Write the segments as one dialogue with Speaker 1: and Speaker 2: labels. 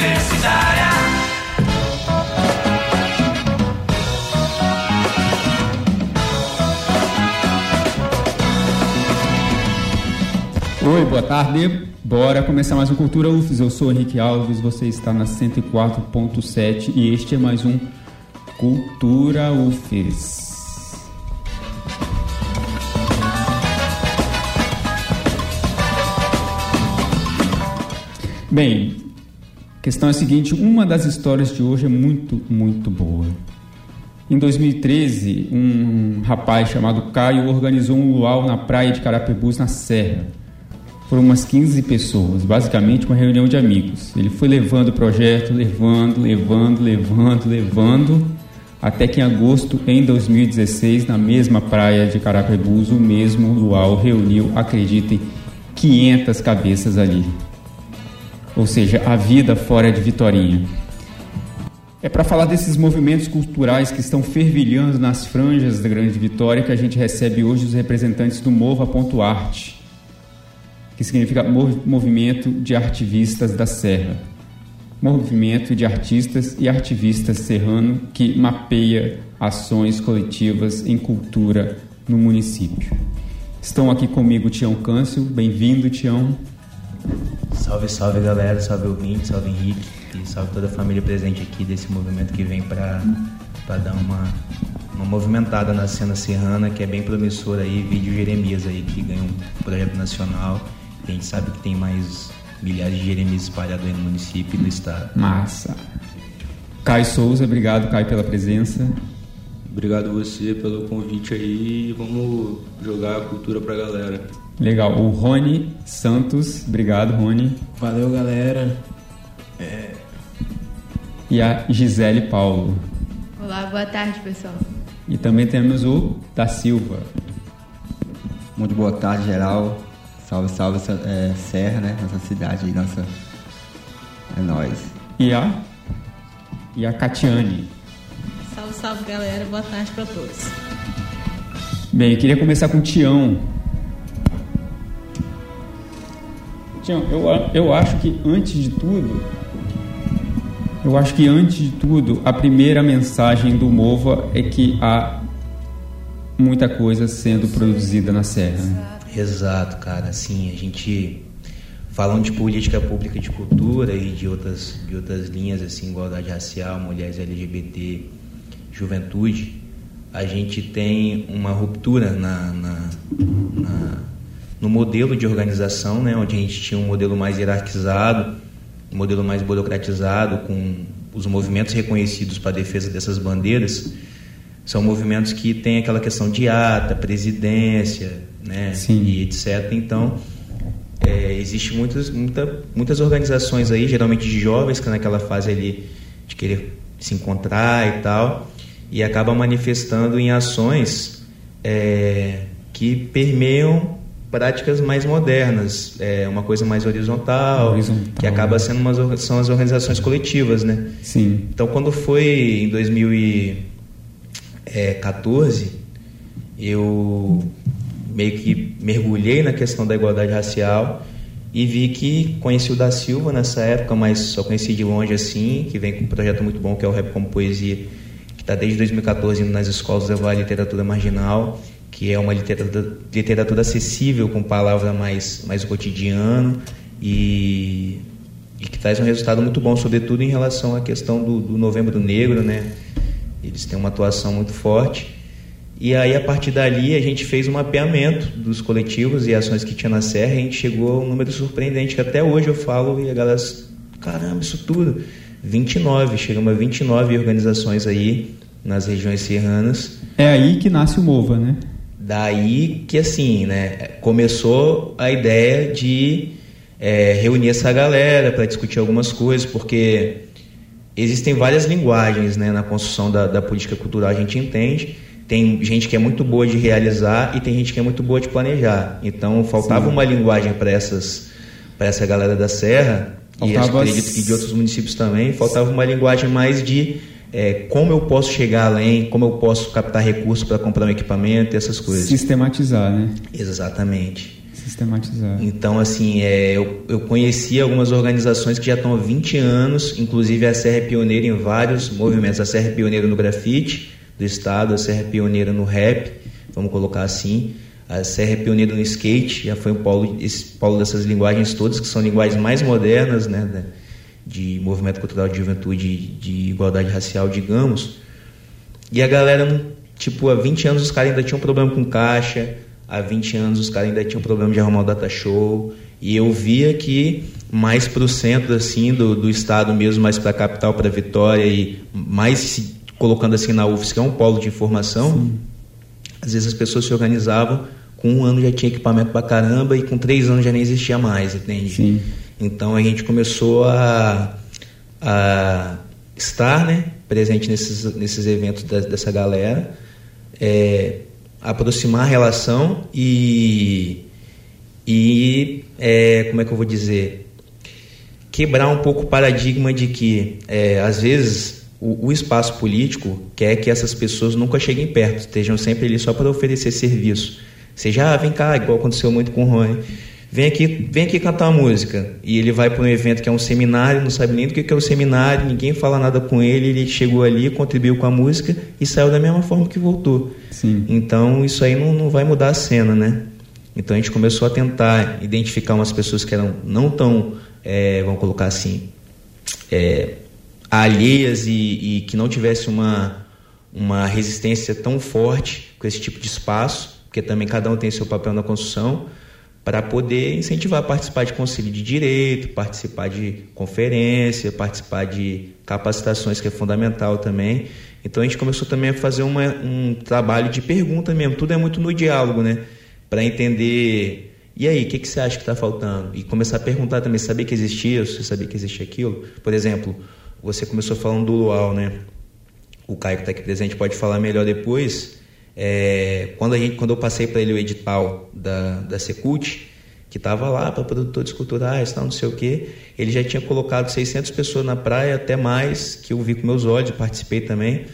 Speaker 1: Universitária.
Speaker 2: Oi, boa tarde. Bora começar mais um Cultura UFES. Eu sou Henrique Alves, você está na 104.7 e este é mais um Cultura UFES. Bem, a questão é a seguinte: uma das histórias de hoje é muito, muito boa. Em 2013, um rapaz chamado Caio organizou um luau na praia de Carapebus, na Serra. Foram umas 15 pessoas, basicamente uma reunião de amigos. Ele foi levando o projeto, levando, levando, levando, levando, até que em agosto, em 2016, na mesma praia de Carapebus, o mesmo luau reuniu, acreditem, 500 cabeças ali ou seja, a vida fora de Vitorinha. É para falar desses movimentos culturais que estão fervilhando nas franjas da Grande Vitória que a gente recebe hoje os representantes do Mova.arte, que significa Movimento de Artivistas da Serra. Movimento de artistas e ativistas serrano que mapeia ações coletivas em cultura no município. Estão aqui comigo Tião Câncio, bem-vindo Tião.
Speaker 3: Salve, salve galera, salve ouvinte, salve Henrique e salve toda a família presente aqui desse movimento que vem para dar uma, uma movimentada na cena serrana que é bem promissora aí, vídeo Jeremias aí que ganhou um projeto nacional. A gente sabe que tem mais milhares de Jeremias espalhados aí no município e no estado.
Speaker 2: Massa. Caio Souza, obrigado Caio pela presença.
Speaker 4: Obrigado você pelo convite aí. Vamos jogar a cultura pra galera.
Speaker 2: Legal. O Rony Santos, obrigado, Rony.
Speaker 5: Valeu, galera. É...
Speaker 2: E a Gisele Paulo.
Speaker 6: Olá, boa tarde, pessoal.
Speaker 2: E também temos o da Silva.
Speaker 7: Muito boa tarde, geral. Salve, salve, é, Serra, né? Nossa cidade aí, nossa. É nóis.
Speaker 2: E a. E a Catiane.
Speaker 8: Salve, salve, galera. Boa tarde para todos.
Speaker 2: Bem, eu queria começar com o Tião. Tião, eu, eu acho que antes de tudo, eu acho que antes de tudo, a primeira mensagem do Mova é que há muita coisa sendo produzida na Serra. Né?
Speaker 3: Exato, cara. Assim, a gente falando de política pública de cultura e de outras, de outras linhas, assim, igualdade racial, mulheres LGBT, juventude, a gente tem uma ruptura na, na, na, no modelo de organização, né, onde a gente tinha um modelo mais hierarquizado, um modelo mais burocratizado, com os movimentos reconhecidos para a defesa dessas bandeiras. São movimentos que têm aquela questão de ata, presidência, né, e etc. Então, é, existe muitas, muita, muitas organizações aí, geralmente de jovens, que naquela fase ali de querer se encontrar e tal, e acaba manifestando em ações é, que permeiam práticas mais modernas, é, uma coisa mais horizontal, horizontal, que acaba sendo umas, são as organizações coletivas, né?
Speaker 2: Sim.
Speaker 3: Então, quando foi em 2014, eu meio que mergulhei na questão da igualdade racial e vi que conheci o da Silva nessa época, mas só conheci de longe assim, que vem com um projeto muito bom que é o Rap como Poesia está desde 2014 indo nas escolas levar a literatura marginal, que é uma literatura, literatura acessível com palavra mais, mais cotidiano e, e que traz um resultado muito bom, sobretudo em relação à questão do, do Novembro Negro, né? Eles têm uma atuação muito forte. E aí, a partir dali, a gente fez um mapeamento dos coletivos e ações que tinha na Serra e a gente chegou a um número surpreendente, que até hoje eu falo e a galera, caramba, isso tudo. 29, chegamos a 29 organizações aí nas regiões serranas.
Speaker 2: É aí que nasce o MOVA, né?
Speaker 3: Daí que assim, né, começou a ideia de é, reunir essa galera para discutir algumas coisas, porque existem várias linguagens né, na construção da, da política cultural, a gente entende. Tem gente que é muito boa de realizar e tem gente que é muito boa de planejar. Então faltava Sim. uma linguagem para essas para essa galera da Serra faltava e acredito que de outros municípios também, faltava uma linguagem mais de é, como eu posso chegar além, como eu posso captar recursos para comprar um equipamento e essas coisas.
Speaker 2: Sistematizar, né?
Speaker 3: Exatamente.
Speaker 2: Sistematizar.
Speaker 3: Então, assim, é, eu, eu conheci algumas organizações que já estão há 20 anos, inclusive a Serra é pioneira em vários movimentos. A Serra é pioneira no grafite do estado, a Serra é pioneira no rap, vamos colocar assim. A Serra é pioneira no skate, já foi um polo, esse polo dessas linguagens todas, que são linguagens mais modernas, né, de movimento cultural de juventude de igualdade racial, digamos. E a galera, tipo, há 20 anos os caras ainda tinham problema com caixa, há 20 anos os caras ainda tinham problema de arrumar o data show, e eu via que mais para o centro, assim, do, do estado mesmo, mais para a capital, para Vitória, e mais se colocando assim na UFS, que é um polo de informação, Sim. às vezes as pessoas se organizavam com um ano já tinha equipamento pra caramba e com três anos já nem existia mais, entende?
Speaker 2: Sim.
Speaker 3: Então a gente começou a, a estar né, presente nesses, nesses eventos da, dessa galera, é, aproximar a relação e, e é, como é que eu vou dizer? Quebrar um pouco o paradigma de que, é, às vezes, o, o, espaço político quer que essas pessoas nunca cheguem perto, estejam sempre ali só para oferecer serviço. Seja, ah, vem cá, igual aconteceu muito com o Rony. Vem aqui, vem aqui cantar uma música. E ele vai para um evento que é um seminário, não sabe nem do que é o seminário, ninguém fala nada com ele, ele chegou ali, contribuiu com a música e saiu da mesma forma que voltou.
Speaker 2: Sim.
Speaker 3: Então isso aí não, não vai mudar a cena, né? Então a gente começou a tentar identificar umas pessoas que eram não tão, é, vamos colocar assim, é, alheias e, e que não tivesse uma, uma resistência tão forte com esse tipo de espaço porque também cada um tem seu papel na construção, para poder incentivar a participar de conselho de direito, participar de conferência, participar de capacitações, que é fundamental também. Então a gente começou também a fazer uma, um trabalho de pergunta mesmo, tudo é muito no diálogo, né? Para entender, e aí, o que, que você acha que está faltando? E começar a perguntar também, sabia que existia isso, sabia que existia aquilo? Por exemplo, você começou falando do Luau, né? O Caio que está aqui presente pode falar melhor depois, é, quando, a gente, quando eu passei para ele o edital da, da Secult, que estava lá para produtores culturais, tal, não sei o quê, ele já tinha colocado 600 pessoas na praia, até mais, que eu vi com meus olhos, participei também,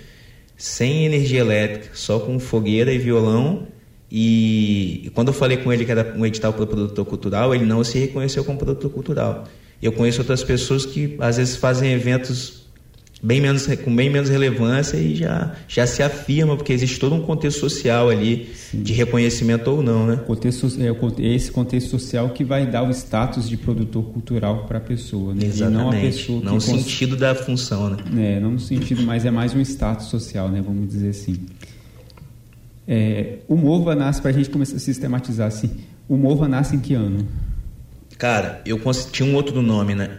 Speaker 3: sem energia elétrica, só com fogueira e violão. E, e quando eu falei com ele que era um edital para produtor cultural, ele não se reconheceu como produtor cultural. Eu conheço outras pessoas que às vezes fazem eventos bem menos, com bem menos relevância e já, já se afirma, porque existe todo um contexto social ali Sim. de reconhecimento ou não, né?
Speaker 2: Contexto, é, esse contexto social que vai dar o status de produtor cultural para a pessoa, né?
Speaker 3: Exatamente. E não a pessoa Não no sentido da função, né?
Speaker 2: É, não no sentido, mas é mais um status social, né? Vamos dizer assim. É, o Mova nasce, para a gente começar a sistematizar assim, o Mova nasce em que ano?
Speaker 3: Cara, eu tinha um outro nome, né?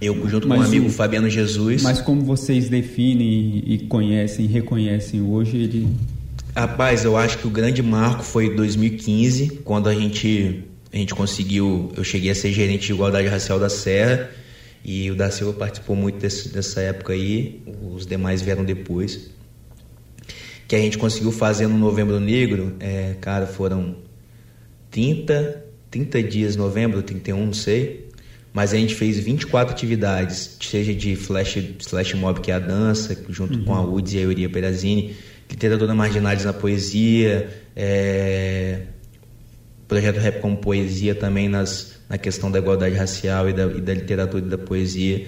Speaker 3: Eu, junto mas com o amigo Fabiano Jesus.
Speaker 2: Mas como vocês definem e conhecem, reconhecem hoje, ele.
Speaker 3: Rapaz, eu acho que o grande marco foi 2015, quando a gente, a gente conseguiu. Eu cheguei a ser gerente de igualdade racial da Serra. E o da Silva participou muito desse, dessa época aí, os demais vieram depois. Que a gente conseguiu fazer no Novembro Negro, é, cara, foram 30, 30 dias, novembro, 31, não sei mas a gente fez 24 atividades, seja de flash, flash mob, que é a dança, junto uhum. com a Uds e a Euria Perazini, literatura marginais na poesia, é, projeto rap como poesia também nas, na questão da igualdade racial e da, e da literatura e da poesia.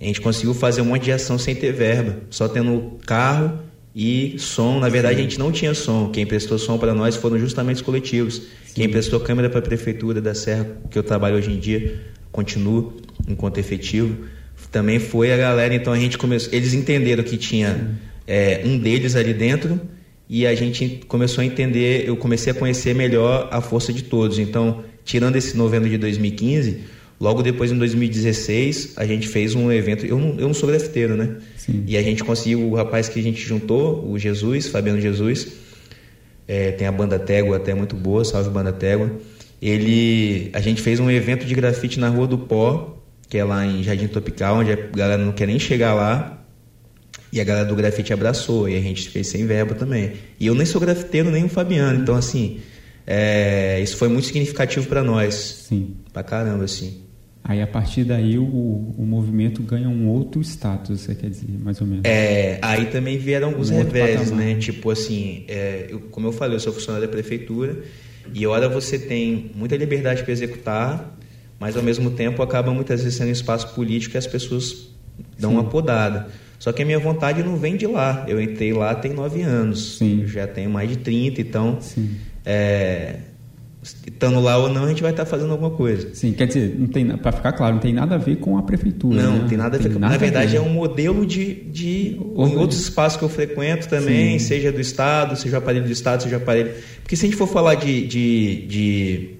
Speaker 3: A gente conseguiu fazer um monte de ação sem ter verba, só tendo carro e som. Na verdade, a gente não tinha som. Quem prestou som para nós foram justamente os coletivos. Sim. Quem prestou câmera para a prefeitura da Serra, que eu trabalho hoje em dia, continuo enquanto efetivo. Também foi a galera, então a gente começou. Eles entenderam que tinha é, um deles ali dentro e a gente começou a entender, eu comecei a conhecer melhor a força de todos. Então, tirando esse novembro de 2015, logo depois em 2016, a gente fez um evento. Eu não, eu não sou grafiteiro, né?
Speaker 2: Sim.
Speaker 3: E a gente conseguiu, o rapaz que a gente juntou, o Jesus, Fabiano Jesus, é, tem a banda Tégua até muito boa, salve banda Tégua ele a gente fez um evento de grafite na Rua do Pó, que é lá em Jardim Tropical, onde a galera não quer nem chegar lá. E a galera do grafite abraçou, e a gente fez sem verba também. E eu nem sou grafiteiro, nem o Fabiano, então assim, é, isso foi muito significativo para nós.
Speaker 2: Sim.
Speaker 3: Pra caramba, assim.
Speaker 2: Aí a partir daí o, o movimento ganha um outro status, você quer dizer, mais ou menos?
Speaker 3: É, aí também vieram alguns um reveses, né? Tipo assim, é, eu, como eu falei, eu sou funcionário da prefeitura E hora você tem muita liberdade para executar, mas ao mesmo tempo acaba muitas vezes sendo um espaço político e as pessoas dão
Speaker 2: Sim.
Speaker 3: uma podada. Só que a minha vontade não vem de lá. Eu entrei lá tem nove anos.
Speaker 2: Sim.
Speaker 3: Eu já tenho mais de 30, então, é, estando lá ou não, a gente vai estar fazendo alguma coisa.
Speaker 2: Sim, quer dizer, não tem, para ficar claro, não tem nada a ver com a prefeitura.
Speaker 3: Não,
Speaker 2: né?
Speaker 3: não tem nada a ver. Na verdade,
Speaker 2: ver.
Speaker 3: é um modelo de. de em outros espaços que eu frequento também,
Speaker 2: Sim.
Speaker 3: seja do Estado, seja o aparelho do Estado, seja o aparelho. Porque se a gente for falar de, de, de,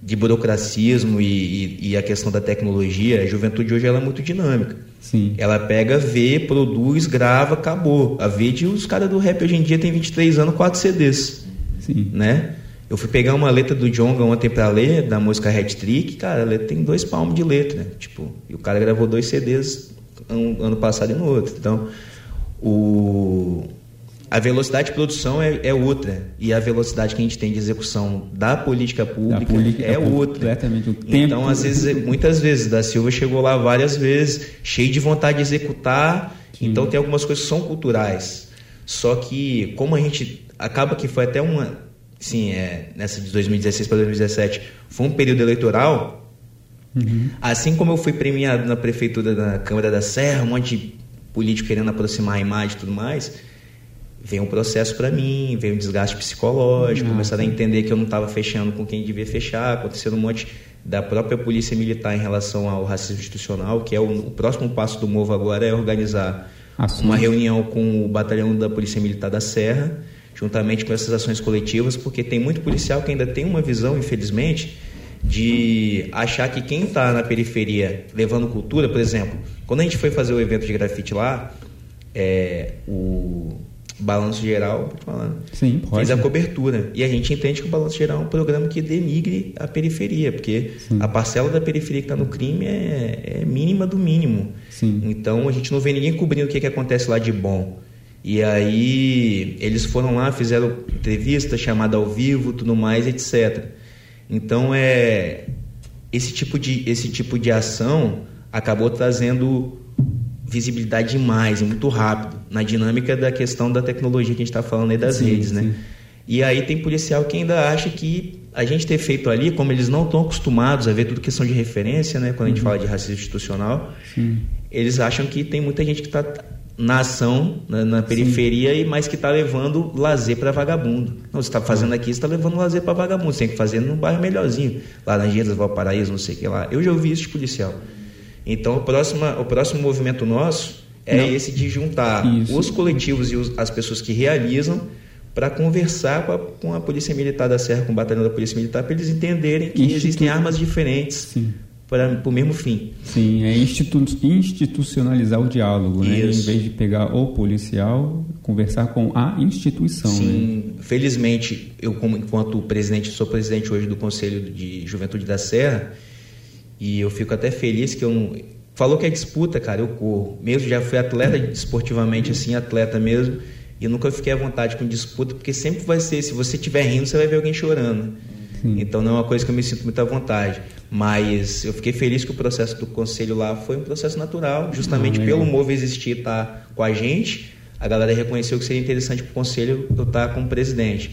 Speaker 3: de burocracismo e, e, e a questão da tecnologia, a juventude hoje ela é muito dinâmica.
Speaker 2: Sim.
Speaker 3: Ela pega, vê, produz, grava, acabou. A Vide, os caras do rap hoje em dia tem 23 anos, 4 CDs,
Speaker 2: Sim.
Speaker 3: né? Eu fui pegar uma letra do Jonga ontem pra ler, da música Hat Trick, cara, a letra tem dois palmos de letra, né? Tipo, e o cara gravou dois CDs um, ano passado e no outro. Então, o, a velocidade de produção é, é outra. E a velocidade que a gente tem de execução da política pública
Speaker 2: política
Speaker 3: é outra.
Speaker 2: completamente. O
Speaker 3: Então, às vezes, muitas vezes, da Silva chegou lá várias vezes, cheio de vontade de executar. Então, tem algumas coisas que são culturais. Só que, como a gente. Acaba que foi até uma. Sim, é, nessa de 2016 para 2017, foi um período eleitoral. Assim como eu fui premiado na prefeitura da Câmara da Serra, um monte de político querendo aproximar a imagem e tudo mais, veio um processo para mim, veio um desgaste psicológico,
Speaker 2: Ah,
Speaker 3: começaram a entender que eu não estava fechando com quem devia fechar, aconteceu um monte da própria polícia militar em relação ao racismo institucional, que é o, o próximo passo do Movo agora é organizar uma reunião com o batalhão da Polícia Militar da Serra, juntamente com essas ações coletivas, porque tem muito policial que ainda tem uma visão, infelizmente, de achar que quem está na periferia levando cultura, por exemplo, quando a gente foi fazer o evento de grafite lá, é, o Balanço Geral, pode falar?
Speaker 2: Sim, pode.
Speaker 3: fez a cobertura. E a gente entende que o Balanço Geral é um programa que denigre a periferia, porque
Speaker 2: Sim.
Speaker 3: a parcela da periferia que está no crime é, é mínima do mínimo.
Speaker 2: Sim.
Speaker 3: Então a gente não vê ninguém cobrindo o que, que acontece lá de bom. E aí eles foram lá, fizeram entrevista, chamada ao vivo, tudo mais, etc. Então é esse tipo de esse tipo de ação acabou trazendo visibilidade demais e muito rápido na dinâmica da questão da tecnologia que a gente está falando aí das
Speaker 2: Sim,
Speaker 3: redes,
Speaker 2: sim.
Speaker 3: né? E aí tem policial que ainda acha que a gente ter feito ali, como eles não estão acostumados a ver tudo questão de referência, né? Quando a gente fala de racismo institucional, eles acham que tem muita gente que está na ação, na, na periferia, e mas que está levando lazer para vagabundo. Não, você está fazendo aqui, você está levando lazer para vagabundo. Você tem que fazer num bairro melhorzinho, Laranjeiras, Valparaíso, não sei o que lá. Eu já ouvi isso de policial. Então, o próximo, o próximo movimento nosso é
Speaker 2: Não.
Speaker 3: esse de juntar
Speaker 2: Isso.
Speaker 3: os coletivos e os- as pessoas que realizam para conversar com a, com a Polícia Militar da Serra, com o batalhão da Polícia Militar, para eles entenderem que
Speaker 2: Institu-
Speaker 3: existem armas diferentes
Speaker 2: Sim.
Speaker 3: Para o mesmo fim.
Speaker 2: Sim, é institu- institucionalizar o diálogo, né? Em vez de pegar o policial, conversar com a instituição, né?
Speaker 3: Sim, felizmente, eu como enquanto presidente, sou presidente hoje do Conselho de Juventude da Serra, e eu fico até feliz que eu não... Falou que é disputa, cara, eu corro. Mesmo já fui atleta esportivamente, assim, atleta mesmo, e nunca fiquei à vontade com disputa, porque sempre vai ser, se você estiver rindo, você vai ver alguém chorando.
Speaker 2: Sim.
Speaker 3: Então não é uma coisa que eu me sinto muito à vontade. Mas eu fiquei feliz que o processo do conselho lá foi um processo natural, justamente
Speaker 2: Ah,
Speaker 3: pelo Move existir estar com a gente, a galera reconheceu que seria interessante para o conselho eu estar como presidente.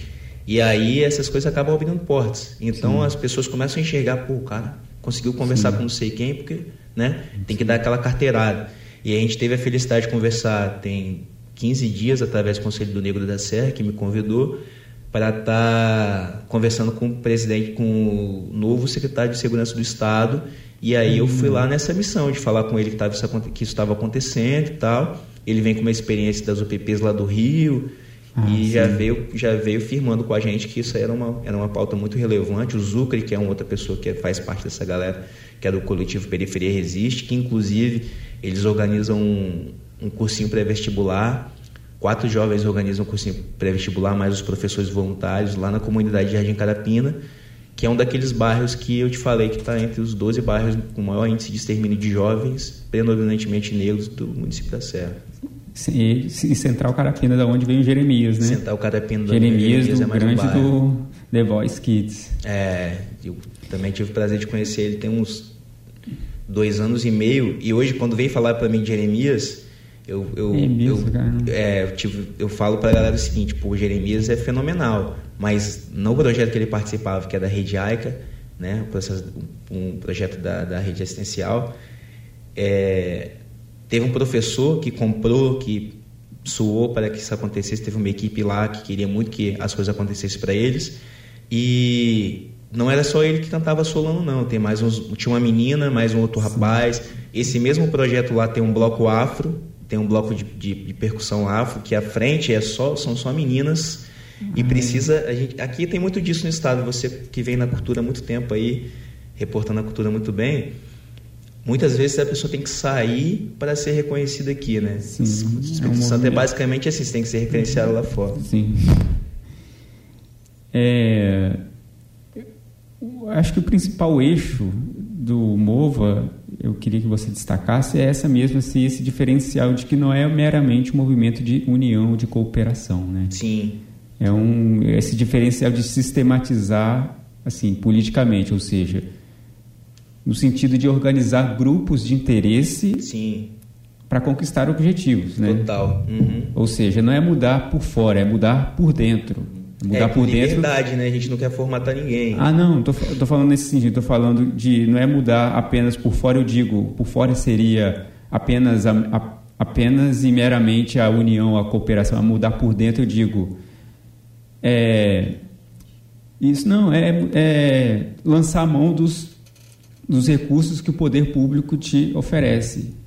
Speaker 3: E aí essas coisas acabam abrindo portas. Então as pessoas começam a enxergar, pô, o cara conseguiu conversar com não sei quem, porque né, tem que dar aquela carteirada. E a gente teve a felicidade de conversar tem 15 dias através do Conselho do Negro da Serra, que me convidou para estar conversando com o presidente, com o novo secretário de Segurança do Estado. E aí eu fui lá nessa missão de falar com ele que, tava, que isso estava acontecendo e tal. Ele vem com uma experiência das UPPs lá do Rio
Speaker 2: Ah,
Speaker 3: e já veio, já veio firmando com a gente que isso era uma, era uma pauta muito relevante. O Zucre, que é uma outra pessoa que faz parte dessa galera, que é do coletivo Periferia Resiste, que inclusive eles organizam um, um cursinho pré-vestibular. Quatro jovens organizam um cursinho pré-vestibular, mais os professores voluntários, lá na comunidade de Jardim Carapina, que é um daqueles bairros que eu te falei que está entre os 12 bairros com maior índice de extermínio de jovens, predominantemente negros, do município da Serra.
Speaker 2: E, e Central Carapina, da onde vem o Jeremias, né?
Speaker 3: O Carapina do
Speaker 2: Jeremias, do
Speaker 3: é mais um
Speaker 2: grande
Speaker 3: bairro.
Speaker 2: do The Voice Kids.
Speaker 3: É, eu também tive o prazer de conhecer ele tem uns dois anos e meio. E hoje, quando vem falar para mim de Jeremias, eu, eu, eu,
Speaker 2: cara.
Speaker 3: é, eu, tive, eu falo para a galera o seguinte: pô, o Jeremias é fenomenal, mas no projeto que ele participava, que é da Rede AICA, né, um, processo, um projeto da, da rede assistencial, é, teve um professor que comprou, que suou para que isso acontecesse, teve uma equipe lá que queria muito que as coisas acontecessem para eles, e não era só ele que cantava solano, não. Tem mais uns, tinha uma menina, mais um outro rapaz. Esse mesmo projeto lá tem um bloco afro, tem um bloco de, de, de percussão afro, que a frente é só, são só meninas. Uhum. E precisa. A gente, aqui tem muito disso no estado. Você que vem na cultura há muito tempo aí, reportando a cultura muito bem. Muitas vezes a pessoa tem que sair para ser reconhecida aqui, né? Sim, Espírito é um Santo é basicamente assim, você tem que ser referenciado lá fora.
Speaker 2: Sim. É, acho que o principal eixo do MOVA, eu queria que você destacasse, é essa mesma, assim, esse diferencial de que não é meramente um movimento de união, de cooperação, né?
Speaker 3: Sim.
Speaker 2: É um, esse diferencial de sistematizar, assim, politicamente, ou seja, no sentido de organizar grupos de interesse
Speaker 3: Sim.
Speaker 2: para conquistar objetivos, né?
Speaker 3: Total. Uhum.
Speaker 2: Ou seja, não é mudar por fora, é mudar por dentro. Mudar
Speaker 3: é,
Speaker 2: por dentro.
Speaker 3: verdade, né? A gente não quer formatar ninguém.
Speaker 2: Ah, não, tô, tô falando nesse sentido, tô falando de não é mudar apenas por fora, eu digo, por fora seria apenas a, a, apenas e meramente a união, a cooperação, a mudar por dentro, eu digo, é, isso não é, é lançar a mão dos, dos recursos que o poder público te oferece.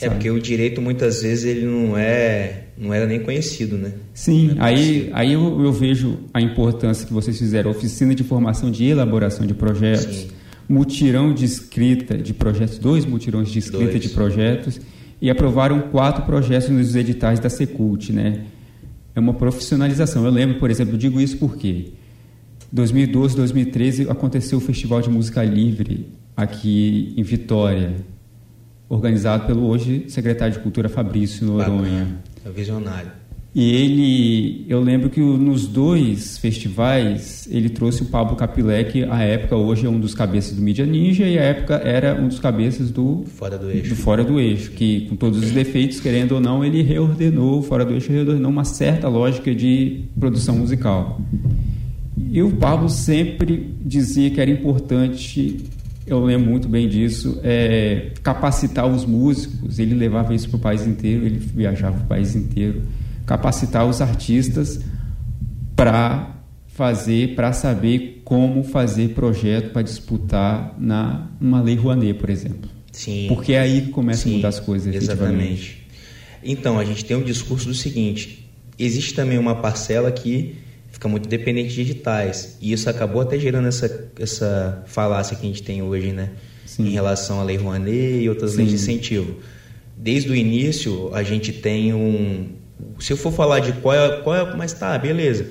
Speaker 3: É porque o direito muitas vezes ele não é não era nem conhecido, né?
Speaker 2: Sim, é aí, aí eu, eu, vejo a importância que vocês fizeram, oficina de formação de elaboração de projetos, Sim. mutirão de escrita de projetos, dois mutirões de escrita dois. de projetos, e aprovaram quatro projetos nos editais da Secult, né? É uma profissionalização. Eu lembro, por exemplo, eu digo isso porque 2012, 2013 aconteceu o Festival de Música Livre aqui em Vitória, organizado pelo hoje secretário de Cultura Fabrício Noronha.
Speaker 3: É visionário.
Speaker 2: E ele, eu lembro que nos dois festivais ele trouxe o Pablo Capilé, que a época hoje é um dos cabeças do Mídia Ninja e a época era um dos cabeças do
Speaker 3: Fora do Eixo.
Speaker 2: Do Fora do Eixo, que com todos os defeitos, querendo ou não, ele reordenou, Fora do Eixo reordenou uma certa lógica de produção musical. E o Pablo sempre dizia que era importante eu lembro muito bem disso, é, capacitar os músicos, ele levava isso para o país inteiro, ele viajava o país inteiro, capacitar os artistas para fazer, para saber como fazer projeto para disputar na uma lei Rouanet, por exemplo.
Speaker 3: Sim.
Speaker 2: Porque é aí que começa Sim, a mudar as coisas.
Speaker 3: Exatamente. Então, a gente tem um discurso do seguinte, existe também uma parcela que fica muito dependente de editais. E isso acabou até gerando essa, essa falácia que a gente tem hoje, né? Sim. Em relação à Lei Rouanet e outras Sim. leis de incentivo. Desde o início, a gente tem um. Se eu for falar de qual é. Qual é mas tá, beleza.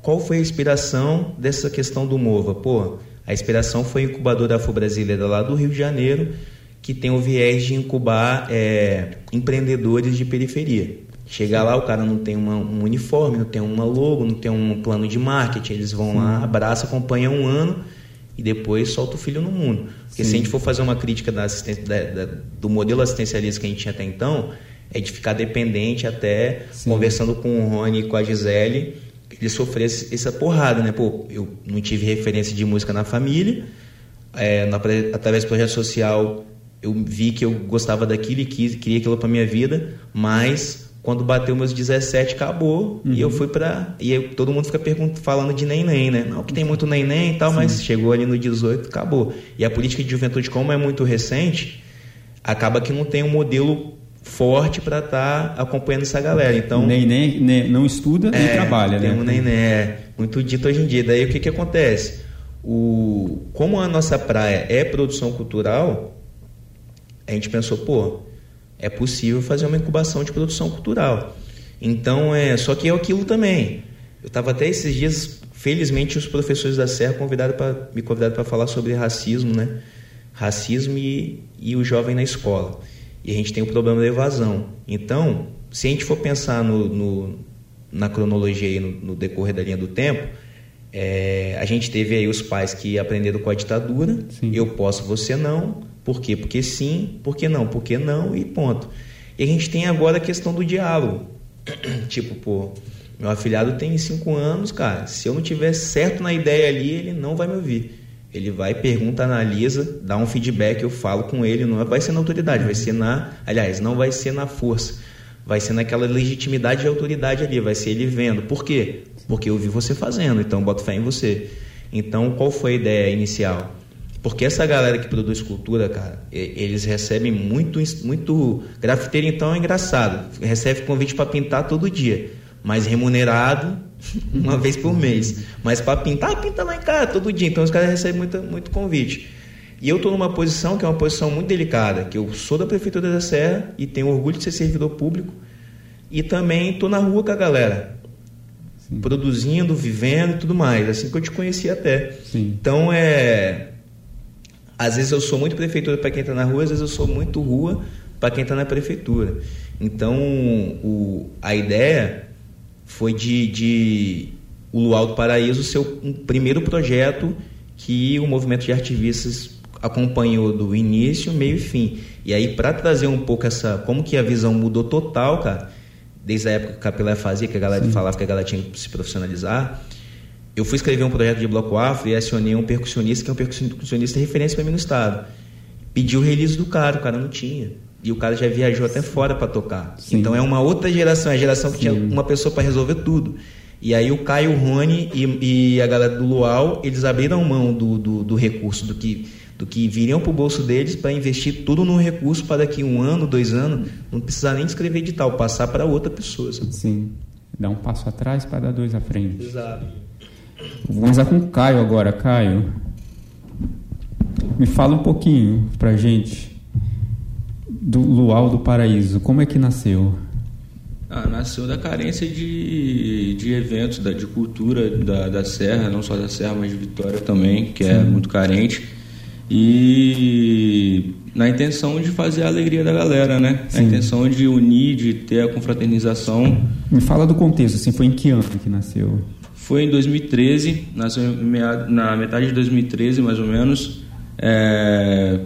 Speaker 3: Qual foi a inspiração dessa questão do MOVA? Pô, a inspiração foi a incubadora afro-brasileira lá do Rio de Janeiro, que tem o viés de incubar é, empreendedores de periferia. Chegar lá, o cara não tem uma, um uniforme, não tem uma logo, não tem um plano de marketing. Eles vão Sim. lá, abraça, acompanha um ano e depois solta o filho no mundo. Porque Sim. se a gente for fazer uma crítica da da, da, do modelo assistencialista que a gente tinha até então, é de ficar dependente até Sim. conversando com o Rony e com a Gisele, ele sofreu essa porrada, né? Pô, eu não tive referência de música na família, é, na, através do projeto social eu vi que eu gostava daquilo e quis, queria aquilo para minha vida, mas quando bateu meus 17, acabou. Uhum. E eu uhum. fui pra. E eu, todo mundo fica falando de neném, né? Não, que tem muito neném e tal, Sim. mas chegou ali no 18, acabou. E a política de juventude, como é muito recente, acaba que não tem um modelo forte para estar tá acompanhando essa galera. Então,
Speaker 2: nem, nem, nem não estuda é, nem trabalha,
Speaker 3: tem
Speaker 2: né?
Speaker 3: Um nem, nem, é muito dito hoje em dia. Daí o que, que acontece? O, como a nossa praia é produção cultural, a gente pensou, pô, é possível fazer uma incubação de produção cultural. Então, é, só que é aquilo também. Eu estava até esses dias, felizmente, os professores da Serra convidaram pra, me convidaram para falar sobre racismo, né? Racismo e, e o jovem na escola. E a gente tem o problema da evasão. Então, se a gente for pensar no, no na cronologia e no, no, decorrer da linha do tempo, é, a gente teve aí os pais que aprenderam com a ditadura, Sim. eu posso, você não, por quê? Porque sim, por que não? Porque não e ponto. E a gente tem agora a questão do diálogo. tipo, pô, Meu afilhado tem cinco anos, cara. Se eu não tiver certo na ideia ali, ele não vai me ouvir. Ele vai, pergunta, analisa, dá um feedback, eu falo com ele. Não vai ser na autoridade, vai ser na. Aliás, não vai ser na força. Vai ser naquela legitimidade e autoridade ali. Vai ser ele vendo. Por quê? Porque eu vi você fazendo, então boto fé em você. Então, qual foi a ideia inicial? Porque essa galera que produz cultura, cara, eles recebem muito, muito. Grafiteiro, então, é engraçado. Recebe convite para pintar todo dia, mas remunerado uma vez por mês. Mas para pintar, pinta lá em casa todo dia. Então, os caras recebem muito, muito convite. E eu estou numa posição que é uma posição muito delicada, que eu sou da Prefeitura da Serra e tenho orgulho de ser servidor público. E também estou na rua com a galera produzindo, vivendo e tudo mais, assim que eu te conheci até.
Speaker 2: Sim.
Speaker 3: Então é às vezes eu sou muito prefeitura para quem está na rua, às vezes eu sou muito rua para quem está na prefeitura. Então o, a ideia foi de, de o Luau do Paraíso ser o um primeiro projeto que o movimento de ativistas acompanhou do início, meio e fim. E aí para trazer um pouco essa como que a visão mudou total, cara desde a época que o Capilé fazia, que a galera Sim. falava que a galera tinha que se profissionalizar. Eu fui escrever um projeto de bloco afro e acionei um percussionista, que é um percussionista referência para mim no estado. Pedi o release do cara, o cara não tinha. E o cara já viajou até fora para tocar. Sim. Então é uma outra geração, é a geração que Sim. tinha uma pessoa para resolver tudo. E aí o Caio, o Rony e, e, a galera do Luau, eles abriram mão do, do, do recurso, do que do que viriam para o bolso deles para investir tudo num recurso para daqui um ano, dois anos, não precisar nem escrever edital, passar para outra pessoa. Sabe?
Speaker 2: Sim. Dar um passo atrás para dar dois à frente.
Speaker 3: Exato.
Speaker 2: Vou começar com o Caio agora. Caio, me fala um pouquinho para gente do Luau do Paraíso. Como é que nasceu?
Speaker 4: Ah, nasceu da carência de, de eventos, da, de cultura da, da Serra, não só da Serra, mas de Vitória também, que é Sim. muito carente e na intenção de fazer a alegria da galera, né? Sim. Na intenção de unir, de ter a confraternização.
Speaker 2: Me fala do contexto, assim, foi em que ano que nasceu?
Speaker 4: Foi em 2013, nasceu na metade de 2013, mais ou menos. É...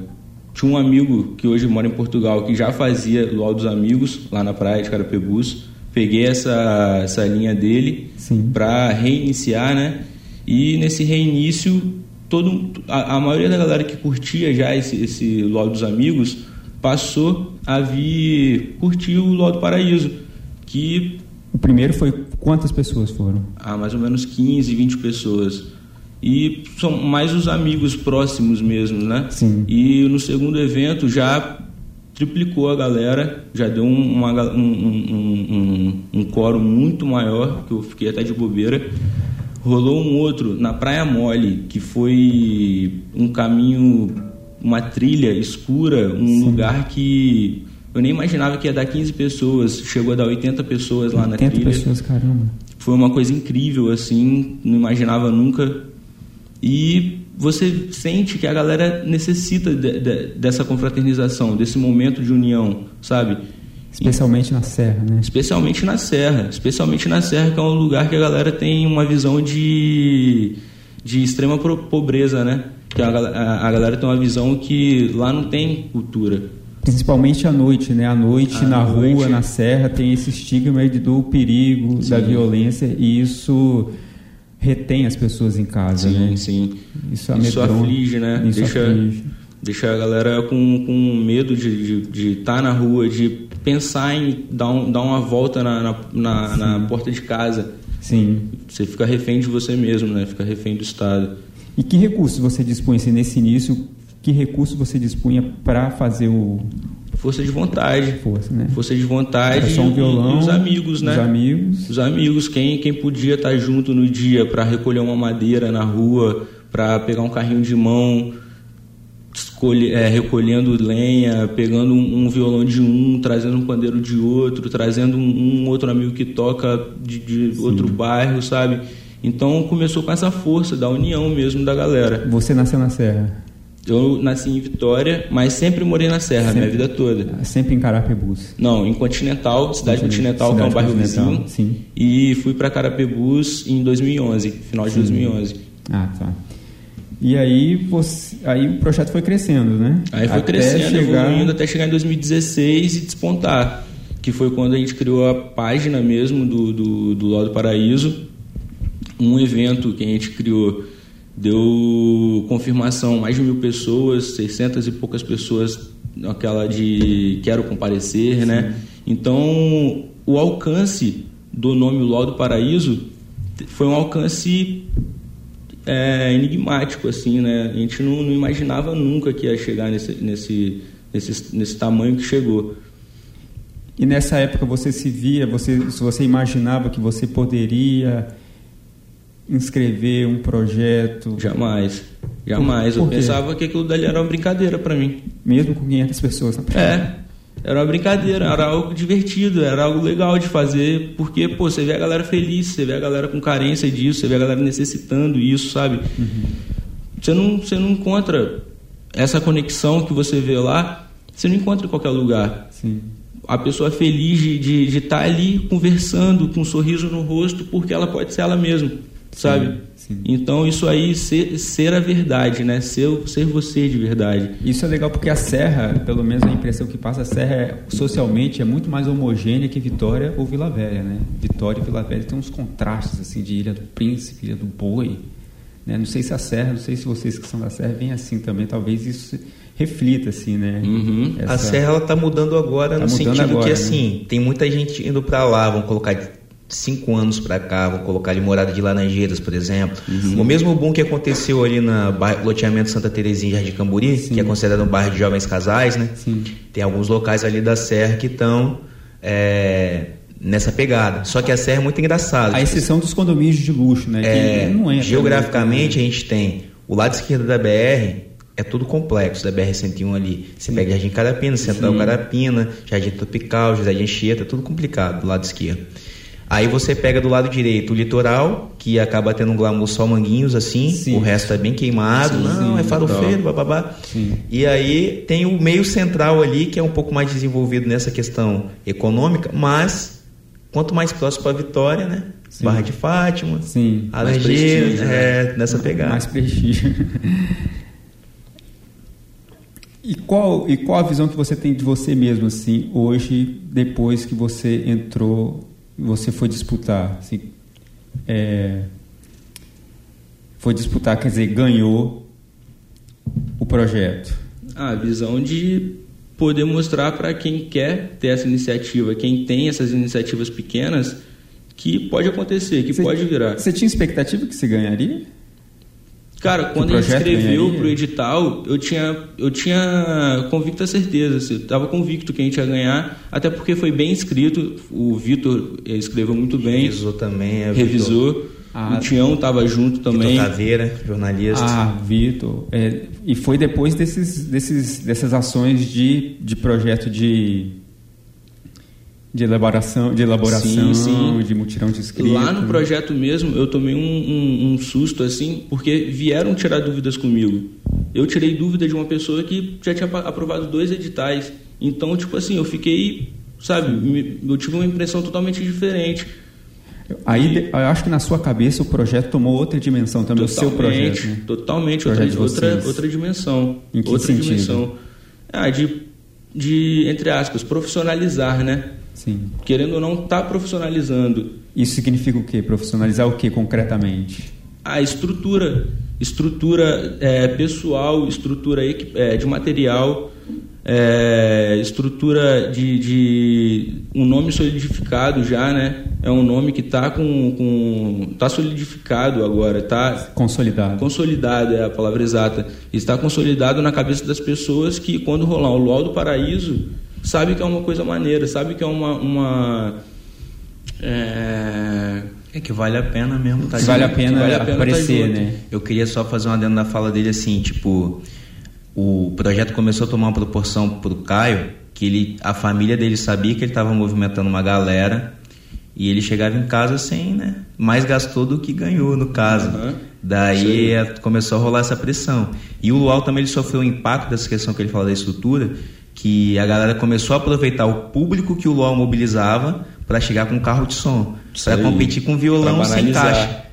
Speaker 4: Tinha um amigo que hoje mora em Portugal que já fazia Luau dos Amigos, lá na praia de Carapebus. Peguei essa, essa linha dele para reiniciar, né? E nesse reinício todo a, a, maioria da galera que curtia já esse, esse LOL dos amigos passou a vir curtir o LOL do Paraíso, que
Speaker 2: o primeiro foi quantas pessoas foram?
Speaker 4: Ah, mais ou menos 15, 20 pessoas. E são mais os amigos próximos mesmo, né?
Speaker 2: Sim.
Speaker 4: E no segundo evento já triplicou a galera, já deu uma, um, um, um, um coro muito maior, que eu fiquei até de bobeira. Rolou um outro na Praia Mole, que foi um caminho, uma trilha escura, um Sim. lugar que eu nem imaginava que ia dar 15 pessoas, chegou a dar 80 pessoas lá na trilha.
Speaker 2: 80 pessoas, caramba.
Speaker 4: Foi uma coisa incrível, assim, não imaginava nunca. E você sente que a galera necessita de, de, dessa confraternização, desse momento de união, sabe?
Speaker 2: Especialmente na Serra, né?
Speaker 4: Especialmente na Serra. Especialmente na Serra, que é um lugar que a galera tem uma visão de, de extrema pobreza, né? Que a, a, a galera tem uma visão que lá não tem cultura.
Speaker 2: Principalmente à noite, né? À noite, à na noite. rua, na serra, tem esse estigma do perigo, sim. da violência, e isso retém as pessoas em casa,
Speaker 4: sim,
Speaker 2: né?
Speaker 4: Sim, Isso, isso aflige, né? Isso Deixa... aflige deixa a galera com, com medo de estar tá na rua, de pensar em dar, um, dar uma volta na, na, na, na, porta de casa.
Speaker 2: Sim.
Speaker 4: Você fica refém de você mesmo, né? Fica refém do Estado.
Speaker 2: E que recursos você dispunha, assim, nesse início, que recursos você dispunha para fazer o...
Speaker 4: Força de vontade.
Speaker 2: Força, né?
Speaker 4: Força de vontade.
Speaker 2: Era só um violão.
Speaker 4: E os amigos, né?
Speaker 2: Os amigos.
Speaker 4: Os amigos. Quem, quem podia estar junto no dia para recolher uma madeira na rua, para pegar um carrinho de mão, escolhe, é, recolhendo lenha, pegando um, um, violão de um, trazendo um pandeiro de outro, trazendo um, um outro amigo que toca de, de outro bairro, sabe? Então começou com essa força da união mesmo da galera.
Speaker 2: Você nasceu na Serra?
Speaker 4: Eu nasci em Vitória, mas sempre morei na Serra, sempre, minha vida toda.
Speaker 2: Sempre em Carapebus?
Speaker 4: Não, em Continental, cidade Continental, cidade que é um bairro vizinho.
Speaker 2: Sim.
Speaker 4: E fui para Carapebus em 2011, final de sim. 2011.
Speaker 2: Ah, tá. E aí, você, aí o projeto foi crescendo, né?
Speaker 4: Aí foi até crescendo, chegar... evoluindo até chegar em 2016 e despontar. que foi quando a gente criou a página mesmo do, do, do do Paraíso. Um evento que a gente criou deu confirmação, mais de mil pessoas, 600 e poucas pessoas aquela de quero comparecer, Sim. né? Então, o alcance do nome Luau do Paraíso foi um alcance é, enigmático, assim, né? A gente não, não, imaginava nunca que ia chegar nesse, nesse, nesse, nesse tamanho que chegou.
Speaker 2: E nessa época você se via, você, você imaginava que você poderia inscrever um projeto?
Speaker 4: Jamais. Jamais. Por, por Eu pensava que aquilo dali era uma brincadeira para mim.
Speaker 2: Mesmo com 500 pessoas na?
Speaker 4: É. Era uma brincadeira, era algo divertido, era algo legal de fazer, porque, pô, você vê a galera feliz, você vê a galera com carência disso, você vê a galera necessitando isso, sabe? Uhum. Você, não, você não encontra essa conexão que você vê lá, você não encontra em qualquer lugar.
Speaker 2: Sim.
Speaker 4: A pessoa feliz de estar de, de tá ali conversando, com um sorriso no rosto, porque ela pode ser ela mesma sabe? Sim. Então isso aí ser, ser a verdade, né? Ser, ser você de verdade.
Speaker 2: Isso é legal porque a Serra, pelo menos a impressão que passa, a Serra é, socialmente é muito mais homogênea que Vitória ou Vila Velha, né? Vitória e Vila Velha tem uns contrastes assim de Ilha do Príncipe, Ilha do Boi, né? Não sei se a Serra, não sei se vocês que são da Serra vêm assim também, talvez isso reflita assim, né?
Speaker 3: Uhum. Essa... A Serra ela tá mudando agora tá no mudando sentido agora, que assim, né? tem muita gente indo para lá, vão colocar cinco anos para cá, vou colocar ali morada de Laranjeiras, por exemplo. Uhum. O mesmo boom que aconteceu ali na loteamento Santa Terezinha Jardim Camburi, Sim. que é considerado um bairro de jovens casais, né?
Speaker 2: Sim.
Speaker 3: Tem alguns locais ali da Serra que estão é, nessa pegada. Só que a Serra é muito engraçada.
Speaker 2: A tipo, exceção dos condomínios de luxo, né?
Speaker 3: É, não é geograficamente a gente tem o lado esquerdo da BR é tudo complexo da BR-101 ali. Você Sim. pega Jardim Carapina, Central Sim. Carapina, Jardim Tropical, José de Anchieta, tudo complicado do lado esquerdo. Aí você pega do lado direito o litoral, que acaba tendo um glamour só manguinhos assim, sim. o resto é bem queimado, sim, não, sim, é farofeiro, bababá. E aí tem o meio central ali, que é um pouco mais desenvolvido nessa questão econômica, mas quanto mais próximo para a Vitória, né? Barra de Fátima,
Speaker 2: Sim.
Speaker 3: Alegria, é, né? nessa pegada.
Speaker 2: Mais prestígio. E qual, e qual a visão que você tem de você mesmo, assim, hoje, depois que você entrou você foi disputar, assim, é, foi disputar, quer dizer, ganhou o projeto?
Speaker 4: A visão de poder mostrar para quem quer ter essa iniciativa, quem tem essas iniciativas pequenas, que pode acontecer, que você, pode virar.
Speaker 2: Você tinha expectativa que você ganharia?
Speaker 4: Cara, quando a gente escreveu para o edital, eu tinha, eu tinha convicta certeza, eu estava convicto que a gente ia ganhar, até porque foi bem escrito, o Vitor escreveu muito bem.
Speaker 3: Revisou também, é,
Speaker 4: Revisou. Ah, o Tião estava junto também.
Speaker 3: Vitor Caveira, jornalista.
Speaker 2: Ah, Vitor. É, e foi depois desses, desses, dessas ações de, de projeto de de elaboração, de elaboração, sim, sim. de mutirão de escrita.
Speaker 4: Lá no projeto mesmo, eu tomei um, um, um, susto assim, porque vieram tirar dúvidas comigo. Eu tirei dúvida de uma pessoa que já tinha aprovado dois editais. Então, tipo assim, eu fiquei, sabe, eu tive uma impressão totalmente diferente.
Speaker 2: Aí, eu acho que na sua cabeça o projeto tomou outra dimensão também,
Speaker 4: totalmente,
Speaker 2: o seu projeto. Né?
Speaker 4: Totalmente, projeto outra, outra, outra dimensão.
Speaker 2: Em que
Speaker 4: outra
Speaker 2: sentido?
Speaker 4: dimensão. Ah, de, de, entre aspas, profissionalizar, né?
Speaker 2: Sim.
Speaker 4: Querendo ou não, está profissionalizando.
Speaker 2: Isso significa o quê? Profissionalizar o que concretamente?
Speaker 4: A estrutura. Estrutura é, pessoal, estrutura é, de material, é, estrutura de, de, um nome solidificado já, né? É um nome que está com, com tá solidificado agora, está
Speaker 2: consolidado.
Speaker 4: Consolidado é a palavra exata. Está consolidado na cabeça das pessoas que quando rolar o Luau do Paraíso sabe que é uma coisa maneira, sabe que é uma. uma
Speaker 3: é... é que vale a pena mesmo,
Speaker 2: tá? Vale a pena, vale a pena aparecer, tá né?
Speaker 3: Eu queria só fazer uma adendo na fala dele assim, tipo, o projeto começou a tomar uma proporção pro Caio, que ele, a família dele sabia que ele estava movimentando uma galera e ele chegava em casa sem, né? Mais gastou do que ganhou no caso. Uhum. Daí começou a rolar essa pressão. E o Luau também ele sofreu o impacto dessa questão que ele fala da estrutura, que a galera começou a aproveitar o público que o LOL mobilizava para chegar com um carro de som, para competir com violão sem caixa.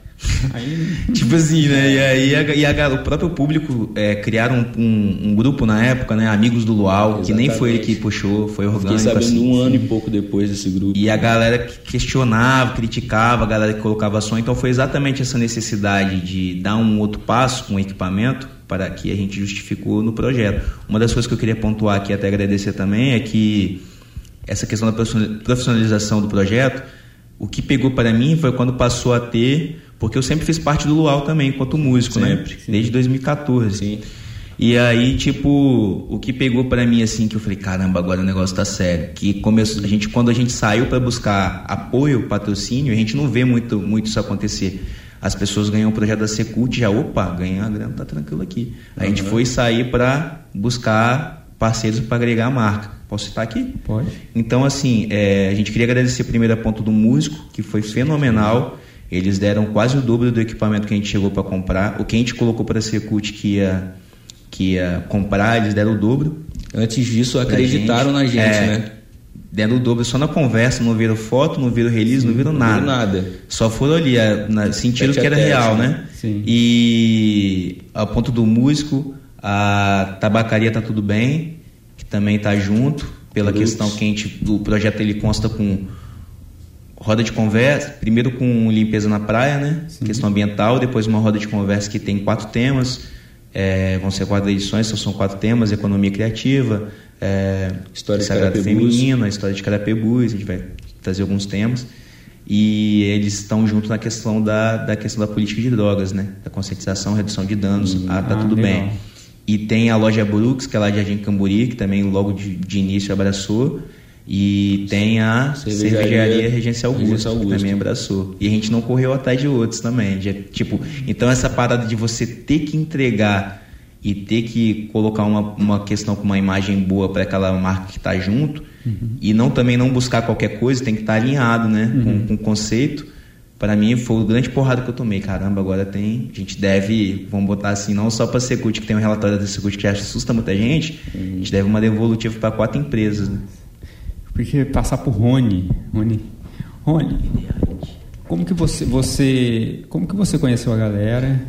Speaker 2: Aí,
Speaker 3: Tipo assim, né? E aí a- e a- o próprio público é, criaram um, um- um grupo na época, né? Amigos do Luau, que nem foi ele que
Speaker 4: Exatamente.
Speaker 3: puxou, foi
Speaker 4: Fiquei
Speaker 3: orgânico.
Speaker 4: sabendo
Speaker 3: assim.
Speaker 4: um ano e pouco depois desse grupo.
Speaker 3: E a galera que questionava, criticava, a galera que colocava som. Então foi exatamente essa necessidade de dar um outro passo com o equipamento para que a gente justificou no projeto. Uma das coisas que eu queria pontuar aqui, até agradecer também, é que essa questão da profissional- profissionalização do projeto, o que pegou para mim foi quando passou a ter, porque eu sempre fiz parte do Luau também, enquanto músico, né?
Speaker 4: Sempre, sim.
Speaker 3: Desde 2014.
Speaker 4: Sim.
Speaker 3: E aí, tipo, o que pegou pra mim assim, que eu falei, caramba, agora o negócio tá sério. Que começou, a gente, quando a gente saiu pra buscar apoio, patrocínio, a gente não vê muito, muito isso acontecer. As pessoas ganham o projeto da Secult, já, opa, ganhar a grana, tá tranquilo aqui. A gente foi sair pra buscar parceiros pra agregar a marca. Posso citar aqui?
Speaker 2: pode.
Speaker 3: Então, assim, é, a gente queria agradecer primeiro a ponto do músico, que foi fenomenal. Eles deram quase o dobro do equipamento que a gente chegou para comprar. O que a gente colocou para a Secult que ia, que ia comprar, eles deram o dobro.
Speaker 4: Antes disso, acreditaram na gente,
Speaker 3: É,
Speaker 4: né?
Speaker 3: Deram o dobro só na conversa, não viram foto, não viram release, não viram
Speaker 4: Não
Speaker 3: nada.
Speaker 4: viram nada.
Speaker 3: Só foram ali, a- na- sentiram que era real,
Speaker 4: né?
Speaker 3: né?
Speaker 2: Sim.
Speaker 3: E a ponto do músico, a tabacaria tá tudo bem, que também tá junto, pela questão que a gente, o projeto ele consta com roda de conversa, primeiro com limpeza na praia, né? Questão ambiental, depois uma roda de conversa que tem quatro temas, é, vão ser quatro edições, são quatro temas, economia criativa, é,
Speaker 4: História de
Speaker 3: sagrado
Speaker 4: Carapebus.
Speaker 3: feminino, a história de Carapebus, a gente vai trazer alguns temas. E eles estão junto na questão da, da questão da política de drogas, né? Da conscientização, redução de danos, ah, tá
Speaker 2: ah,
Speaker 3: tudo
Speaker 2: legal.
Speaker 3: bem. E tem a loja Brooks, que é lá de Jardim Camburi, que também logo de, de início abraçou. E tem a
Speaker 4: Cervejaria
Speaker 3: cervejaria Regência Augusto,
Speaker 4: Regência
Speaker 3: que
Speaker 4: Augusto.
Speaker 3: também abraçou. E a gente não correu atrás de outros também. de- tipo, então essa parada de você ter que entregar e ter que colocar uma, uma questão com uma imagem boa para aquela marca que está junto e não também não buscar qualquer coisa, tem que estar alinhado, né, com, com o conceito. Para mim foi o grande porrada que eu tomei. Caramba, agora tem. A gente deve, vamos botar assim, não só para a Secult, que tem um relatório da Secult que assusta muita gente, a gente deve uma devolutiva para quatro empresas. Né?
Speaker 2: Porque passar por Rony. Rony. Rony. Como que você, você. Como que você conheceu a galera?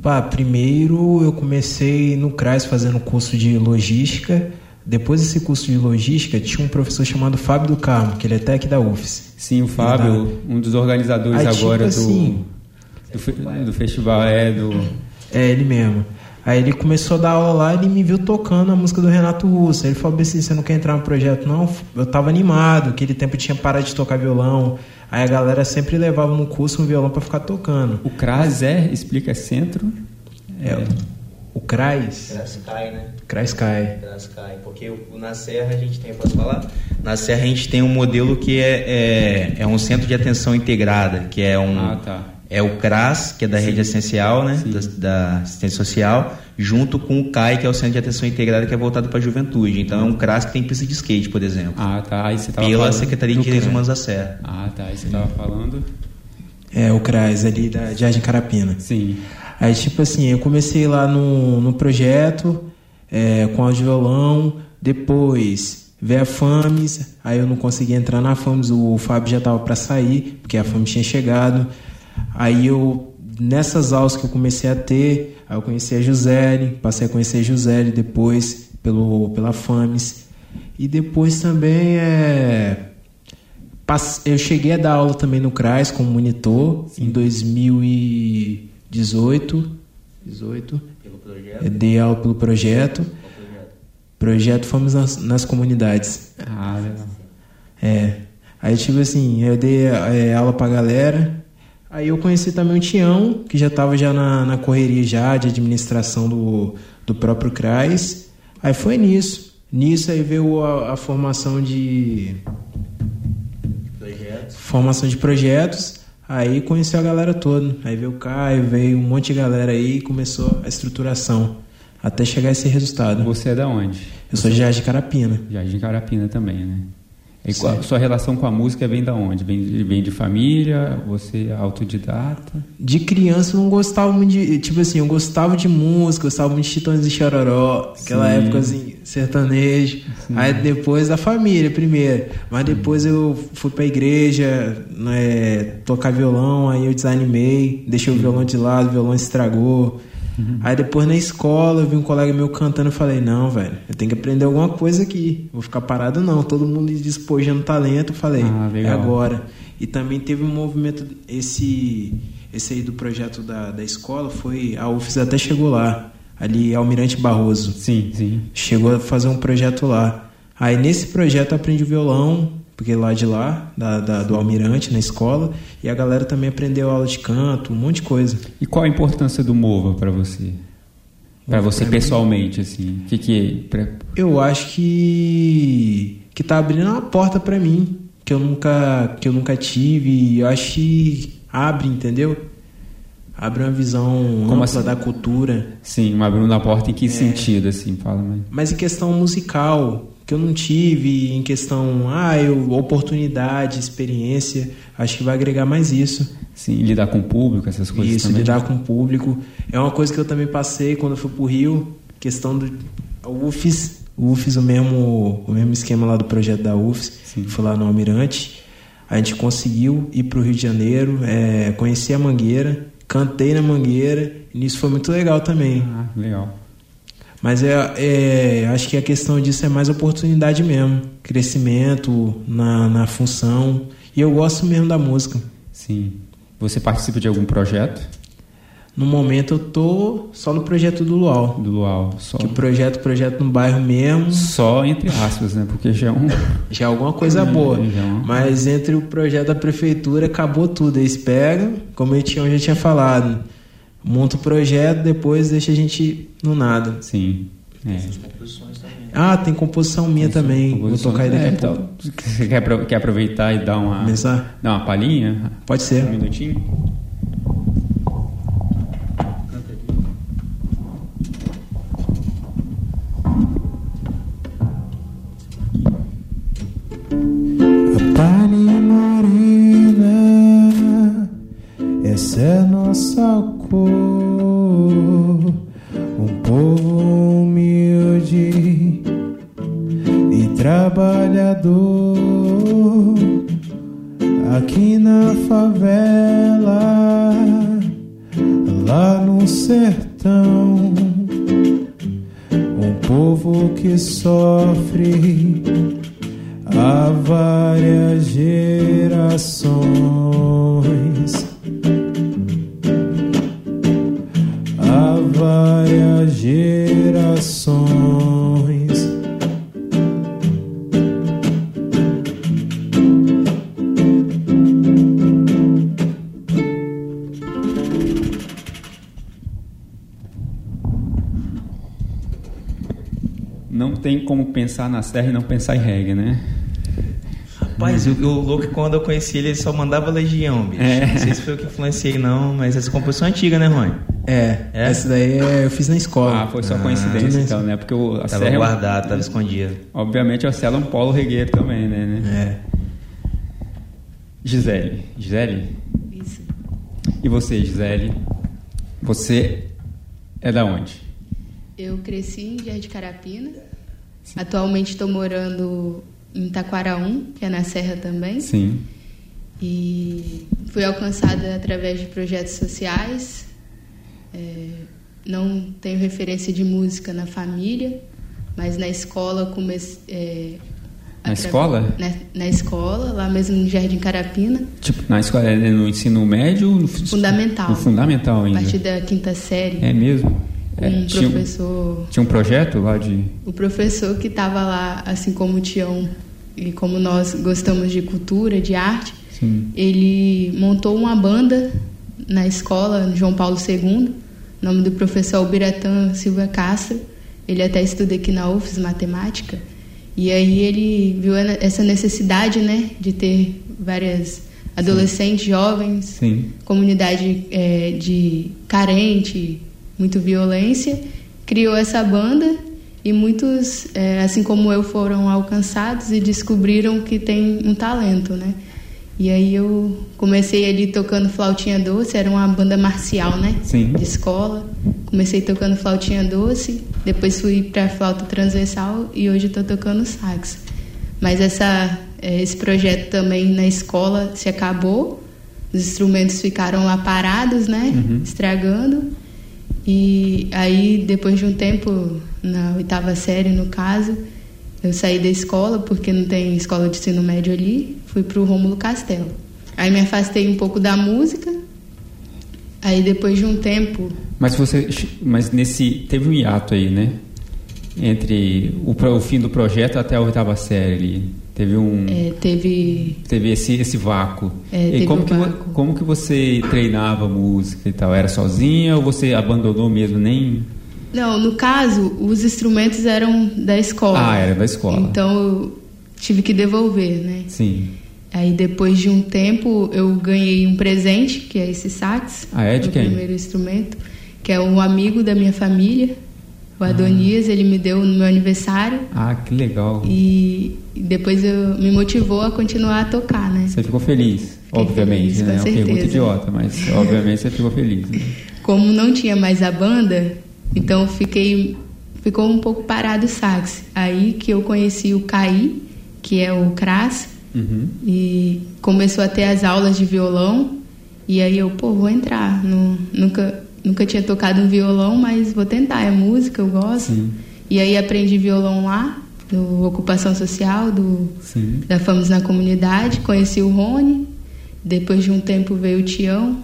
Speaker 5: Pá, primeiro eu comecei no CRAS fazendo curso de logística. Depois desse curso de logística, tinha um professor chamado Fábio do Carmo, que ele é tech da UFS.
Speaker 2: Sim, o Fábio, um dos organizadores
Speaker 5: Aí, tipo
Speaker 2: agora do,
Speaker 5: assim-
Speaker 2: do, fe- do festival, é do.
Speaker 5: É, ele mesmo. Aí ele começou a dar aula lá e ele me viu tocando a música do Renato Russo. Aí ele falou assim, você não quer entrar no projeto? Não, eu tava animado, aquele tempo eu tinha parado de tocar violão. Aí a galera sempre levava no curso um violão pra ficar tocando.
Speaker 2: O CRAS é, explica, é centro.
Speaker 5: É, o CRAS,
Speaker 3: Sky, né?
Speaker 5: CRAS Sky.
Speaker 3: Sky, porque o- na Serra a gente tem, posso falar? Na Serra a gente tem um modelo que é, é, é um centro de atenção integrada, que é um
Speaker 2: Ah, tá.
Speaker 3: é o CRAS, que é da rede essencial, né,
Speaker 2: Sim.
Speaker 3: da, da assistência social, junto com o CAI, que é o centro de atenção integrada, que é voltado para a juventude. Então é um CRAS que tem pista de skate, por exemplo,
Speaker 2: Ah, tá. Aí você tava
Speaker 3: pela
Speaker 2: falando
Speaker 3: Secretaria de Direitos
Speaker 2: CRAS.
Speaker 3: Humanos da Serra.
Speaker 2: Ah, tá. Aí você tava falando.
Speaker 5: É, o CRAS ali da Jardim Carapina.
Speaker 2: Sim.
Speaker 5: Aí, tipo assim, eu comecei lá no, no projeto, é, com áudio violão, depois veio a FAMES, aí eu não consegui entrar na FAMES, o Fábio já tava para sair, porque a FAMES tinha chegado. Aí eu, nessas aulas que eu comecei a ter, aí eu conheci a Jusele, passei a conhecer a Jusele depois, pelo, pela FAMES. E depois também é, Eu cheguei a dar aula também no CRAS como monitor em 2018. 18.
Speaker 3: Pelo projeto.
Speaker 5: Eu dei aula pelo projeto. Projeto Fomos nas, nas Comunidades.
Speaker 2: Ah, legal.
Speaker 5: É. Aí, tipo assim, eu dei é, aula pra galera. Aí eu conheci também o Tião, que já tava já na, na correria já de administração do, do próprio CRAS. Aí foi nisso. Nisso aí veio a, a formação de
Speaker 3: Projeto.
Speaker 5: formação de projetos. Aí conheceu a galera toda. Aí veio o Caio, veio um monte de galera aí e começou a estruturação. Até chegar a esse resultado.
Speaker 2: Você é da onde?
Speaker 5: Eu sou de Jardim Carapina.
Speaker 2: Jardim Carapina também, né? E qual, sua relação com a música vem da onde? Vem, vem de família? Você é autodidata?
Speaker 5: De criança eu não gostava muito de. Tipo assim, eu gostava de música, gostava muito de Titãs e Chororó, aquela
Speaker 2: Sim.
Speaker 5: época assim, sertanejo. Aí depois da família primeiro. Mas depois eu fui pra igreja, né, tocar violão, aí eu desanimei, deixei o violão de lado, o violão estragou. Aí depois na escola eu vi um colega meu cantando e falei, não, velho, eu tenho que aprender alguma coisa aqui. Vou ficar parado não. Todo mundo despojando talento, eu falei,
Speaker 2: Ah,
Speaker 5: é agora. E também teve um movimento, esse, esse aí do projeto da, da escola, foi, a UFES até chegou lá, ali Almirante Barroso.
Speaker 2: Sim, sim.
Speaker 5: Chegou a fazer um projeto lá. Aí nesse projeto eu aprendi violão, porque lá de lá, da, da- do Almirante, na escola, e a galera também aprendeu aula de canto, um monte de coisa.
Speaker 2: E qual a importância do Mova para você? Para você
Speaker 5: Pra mim?
Speaker 2: pessoalmente, assim. O que que pra-
Speaker 5: Eu acho que que tá abrindo uma porta pra mim que eu nunca que eu nunca tive. Eu acho que abre, entendeu? Abre uma visão ampla
Speaker 2: assim?
Speaker 5: da cultura.
Speaker 2: Sim, uma abrindo a porta em que sentido, assim? Fala, mas...
Speaker 5: Mas em questão musical, que eu não tive, em questão, ah, eu, oportunidade, experiência, acho que vai agregar mais isso.
Speaker 2: Sim, lidar com o público, essas coisas
Speaker 5: Isso,
Speaker 2: também.
Speaker 5: lidar com o público. É uma coisa que eu também passei quando eu fui pro Rio, questão do UFES, o UFES o mesmo, o mesmo esquema lá do projeto da UFES,
Speaker 2: Sim.
Speaker 5: que foi lá no Almirante. A gente conseguiu ir pro Rio de Janeiro, é, conheci a Mangueira, cantei na Mangueira, e nisso foi muito legal também.
Speaker 2: Ah, legal.
Speaker 5: Mas é, é, acho que a questão disso é mais oportunidade mesmo, crescimento na, na função. E eu gosto mesmo da música.
Speaker 2: Sim. Você participa de algum projeto
Speaker 5: No momento eu tô só no projeto do Luau.
Speaker 2: do Luau? Só,
Speaker 5: Que projeto, projeto no bairro mesmo,
Speaker 2: só entre aspas, né? Porque já é um...
Speaker 5: já é alguma coisa
Speaker 2: É,
Speaker 5: boa.
Speaker 2: é uma-
Speaker 5: Mas entre o projeto da prefeitura acabou tudo. Eles pegam, como eu tinha, eu já tinha falado, monta o projeto, depois deixa a gente no nada.
Speaker 2: Sim. É.
Speaker 5: Ah, tem composição minha também. Vou tocar aí daqui
Speaker 2: É,
Speaker 5: a
Speaker 2: então,
Speaker 5: pouco.
Speaker 2: Você quer, quer aproveitar e dar uma,
Speaker 5: Começar?
Speaker 2: dar uma palhinha?
Speaker 5: Pode ser.
Speaker 2: Um minutinho?
Speaker 1: A pele morena, essa é nossa cor. Um povo humilde e trabalhador. Aqui na favela, lá no sertão. Um povo que sofre há várias gerações.
Speaker 2: Pensar na serra e não pensar em reggae, né?
Speaker 3: Rapaz, o, o louco quando eu conheci ele, ele só mandava Legião, bicho.
Speaker 2: É.
Speaker 3: Não sei se foi eu que influenciei, não, mas essa composição é antiga, né, Rony?
Speaker 5: É,
Speaker 3: É?
Speaker 5: essa daí é- eu fiz na escola.
Speaker 2: Ah, foi só
Speaker 3: Ah,
Speaker 2: coincidência então, né? Porque o, a
Speaker 3: Tava
Speaker 2: serra, é um-
Speaker 3: guardado, tava escondido.
Speaker 2: obviamente, a serra é um polo regueiro também, né? né?
Speaker 5: É.
Speaker 2: Gisele. Gisele?
Speaker 6: Isso.
Speaker 2: E você, Gisele? Você é da onde?
Speaker 6: Eu cresci em Jardim de Atualmente estou morando em Taquaraum, que é na Serra também.
Speaker 2: Sim.
Speaker 6: E fui alcançada através de projetos sociais. É, não tenho referência de música na família, mas na escola comecei. é,
Speaker 2: Na escola?
Speaker 6: Na, na escola, lá mesmo no Jardim Carapina.
Speaker 2: Tipo, na escola, é no ensino médio? No fu-
Speaker 6: Fundamental.
Speaker 2: No fundamental
Speaker 6: A
Speaker 2: ainda.
Speaker 6: partir da quinta série.
Speaker 2: É mesmo? É,
Speaker 6: um
Speaker 2: tinha,
Speaker 6: professor
Speaker 2: tinha um projeto lá de...
Speaker 6: O professor que estava lá, assim como o Tião, e como nós gostamos de cultura, de arte,
Speaker 2: Sim.
Speaker 6: ele montou uma banda na escola, no João Paulo II, o nome do professor Albiratã Silva Castro. Ele até estuda aqui na UFES, matemática. E aí ele viu essa necessidade, né, de ter várias adolescentes, jovens,
Speaker 2: Sim.
Speaker 6: comunidade é, de carente, muito violência, criou essa banda e muitos, é, assim como eu, foram alcançados e descobriram que tem um talento, né? E aí eu comecei ali tocando flautinha doce, era uma banda marcial, né?
Speaker 2: Sim.
Speaker 6: De escola. Comecei tocando flautinha doce, depois fui para flauta transversal e hoje estou tocando sax. Mas essa, é, esse projeto também na escola se acabou, os instrumentos ficaram lá parados, né?
Speaker 2: Uhum.
Speaker 6: Estragando. E aí, depois de um tempo, na oitava série, no caso, eu saí da escola, porque não tem escola de ensino médio ali, fui para o Rômulo Castelo. Aí me afastei um pouco da música, aí depois de um tempo...
Speaker 2: Mas você, mas nesse, teve um hiato aí, né? Entre o, o fim do projeto até a oitava série ali. Teve um...
Speaker 6: é, teve
Speaker 2: Teve esse, esse vácuo.
Speaker 6: É,
Speaker 2: e como,
Speaker 6: um
Speaker 2: que,
Speaker 6: vácuo.
Speaker 2: como que você treinava música e tal? Era sozinha ou você abandonou mesmo? Nem.
Speaker 6: Não, no caso, os instrumentos eram da escola.
Speaker 2: Ah, era da escola.
Speaker 6: Então eu tive que devolver, né?
Speaker 2: Sim.
Speaker 6: Aí depois de um tempo eu ganhei um presente, que é esse sax.
Speaker 2: Ah, é? De quem?
Speaker 6: primeiro instrumento, que é um amigo da minha família, o. Adonias, ele me deu no meu aniversário
Speaker 2: Ah, que legal.
Speaker 6: e depois eu, me motivou a continuar a tocar, né?
Speaker 2: Você ficou feliz,
Speaker 6: Fiquei
Speaker 2: obviamente,
Speaker 6: feliz,
Speaker 2: né? É uma pergunta idiota, mas obviamente você ficou feliz. Né?
Speaker 6: Como não tinha mais a banda, então fiquei ficou um pouco parado o sax. Aí que eu conheci o Caí, que é o Cras,
Speaker 2: Uhum.
Speaker 6: e começou a ter as aulas de violão. E aí eu, pô, vou entrar. No- nunca, nunca tinha tocado um violão, mas vou tentar. É música, eu gosto.
Speaker 2: Sim.
Speaker 6: E aí aprendi violão lá, no Ocupação Social, do,
Speaker 2: Sim.
Speaker 6: da Famos na Comunidade. Conheci o Rony. Depois de um tempo veio o Tião.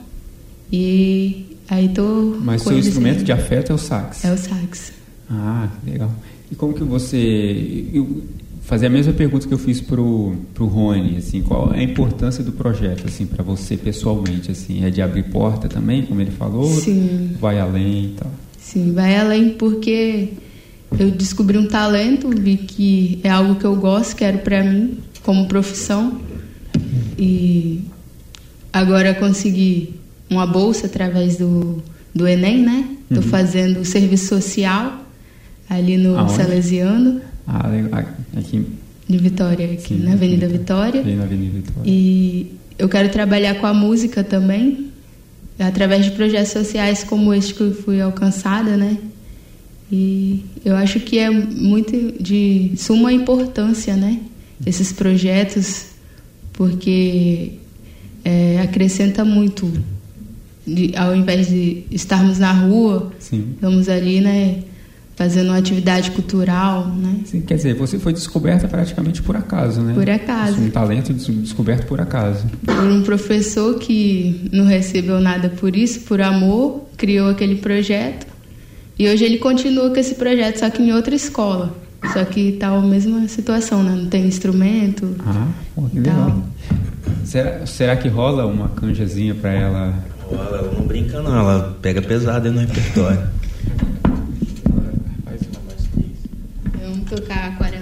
Speaker 6: E aí tô.
Speaker 2: Mas seu instrumento de afeto é o sax.
Speaker 6: É o sax.
Speaker 2: Ah, que legal. E como que você... Eu fazer a mesma pergunta que eu fiz pro, pro Rony, assim, qual é a importância do projeto, assim, para você pessoalmente, assim? É de abrir porta também, como ele falou?
Speaker 6: Sim.
Speaker 2: Vai além e tal?
Speaker 6: Sim, vai além porque eu descobri um talento, vi que é algo que eu gosto, quero pra mim, como profissão. E agora consegui uma bolsa através do, do Enem, né? Tô fazendo serviço social ali no
Speaker 2: Aonde?
Speaker 6: Salesiano,
Speaker 2: Ah. Aqui,
Speaker 6: de Vitória, aqui
Speaker 2: Sim,
Speaker 6: na Avenida. Vitória.
Speaker 2: ali na Avenida Vitória.
Speaker 6: E eu quero trabalhar com a música também, através de projetos sociais como este que eu fui alcançada, né? E eu acho que é muito de suma importância, né? Esses projetos, porque é, acrescenta muito. De- ao invés de estarmos na rua,
Speaker 2: Sim.
Speaker 6: estamos ali, né? Fazendo uma atividade cultural, né?
Speaker 2: Sim, quer dizer, você foi descoberta praticamente por acaso, né?
Speaker 6: Por acaso.
Speaker 2: Um talento des- descoberto por acaso.
Speaker 6: por um professor que não recebeu nada por isso, por amor, criou aquele projeto. E hoje ele continua com esse projeto, só que em outra escola. Só que tá a mesma situação, né? Não tem instrumento.
Speaker 2: Ah, pô, que legal. Será, será que rola uma canjazinha pra ela?
Speaker 3: Ela, ela não brinca não, ela pega pesado aí no repertório.
Speaker 6: tocar a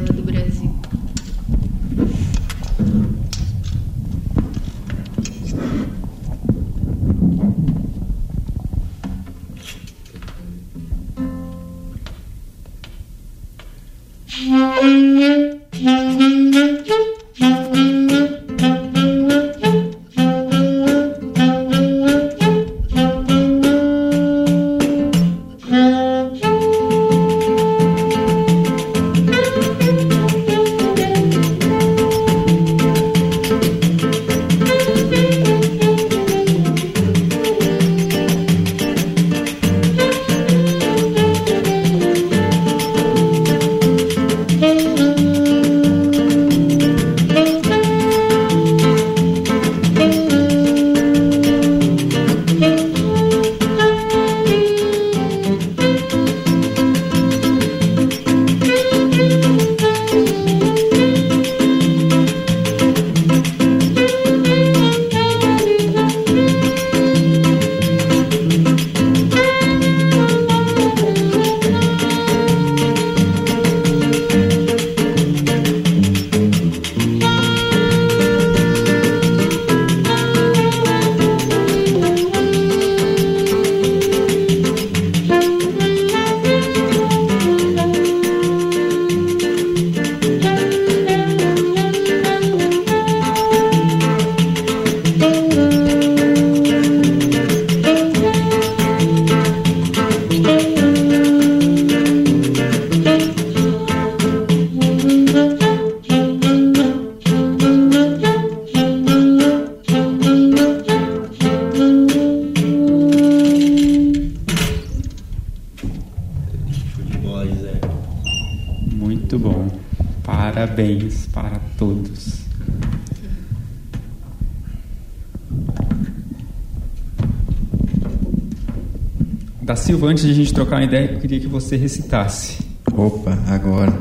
Speaker 2: Silva, antes de a gente trocar uma ideia, eu queria que você recitasse.
Speaker 7: Opa, agora.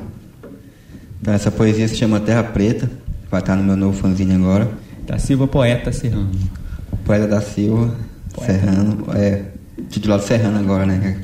Speaker 7: Então, essa poesia se chama Terra Preta, vai estar no meu novo fanzine agora.
Speaker 2: Da Silva, poeta serrano.
Speaker 7: Poeta da Silva, poeta. Serrano, é, titulado Serrano agora, né?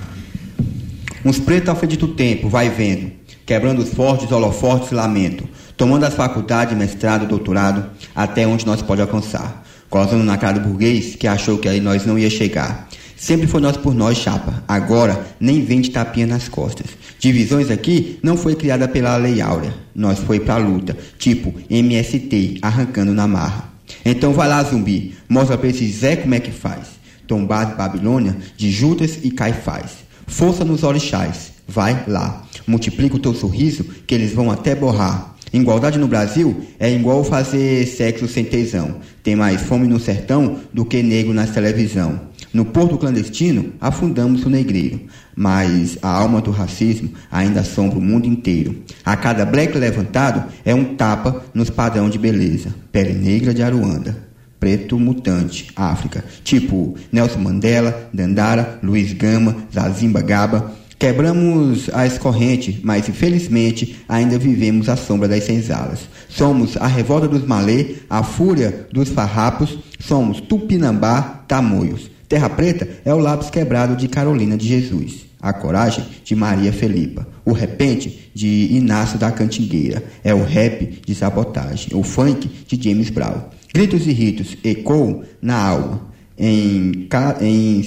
Speaker 7: Uns pretos ao fim do tempo, vai vendo, quebrando os fortes, holofortes e lamento, tomando as faculdades, mestrado, doutorado, até onde nós pode alcançar, colocando na cara do burguês que achou que aí nós não ia chegar. Sempre foi nós por nós, chapa. Agora, nem vem de tapinha nas costas. Divisões aqui não foi criada pela Lei Áurea. Nós foi pra luta. Tipo, MST, arrancando na marra. Então vai lá, zumbi. Mostra pra esse Zé como é que faz. Tombado Babilônia, de Judas e Caifás. Força nos orixás. Vai lá. Multiplica o teu sorriso, que eles vão até borrar. Igualdade no Brasil é igual fazer sexo sem tesão. Tem mais fome no sertão do que negro na televisão. No porto clandestino, afundamos o negreiro, mas a alma do racismo ainda assombra o mundo inteiro. A cada black levantado é um tapa nos padrão de beleza. Pele negra de Aruanda, preto mutante, África, tipo Nelson Mandela, Dandara, Luiz Gama, Zazimba Gaba. Quebramos as correntes, mas infelizmente ainda vivemos à sombra das senzalas. Somos a revolta dos malê, a fúria dos farrapos, somos Tupinambá, Tamoios. Terra Preta é o lápis quebrado de Carolina de Jesus, a coragem de Maria Felipa, o repente de Inácio da Cantingueira, é o rap de sabotagem, o funk de James Brown. Gritos e ritos ecoam na alma, em, em,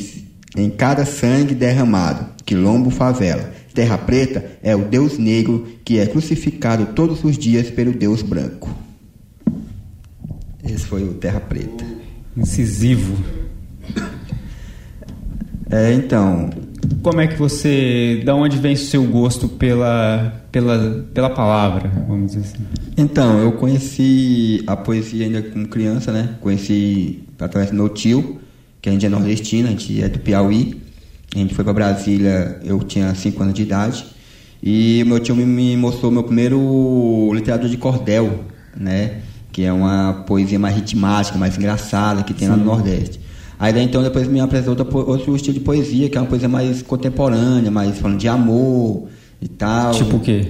Speaker 7: em cada sangue derramado, quilombo, favela. Terra Preta é o Deus negro que é crucificado todos os dias pelo Deus branco. Esse foi o Terra Preta.
Speaker 2: Incisivo.
Speaker 7: É, então.
Speaker 2: Como é que você. Da onde vem o seu gosto pela, pela, pela palavra, vamos dizer assim?
Speaker 7: Então, eu conheci a poesia ainda como criança, né? Conheci através do meu tio, que a gente é nordestino, a gente é do Piauí. A gente foi para Brasília, eu tinha 5 anos de idade. E o meu tio me mostrou meu primeiro literatura de cordel, né? Que é uma poesia mais ritmática, mais engraçada que tem Sim. lá no Nordeste. Aí daí, então depois me apresentou outro estilo de poesia, que é uma poesia mais contemporânea, mais falando de amor e tal.
Speaker 2: Tipo o quê?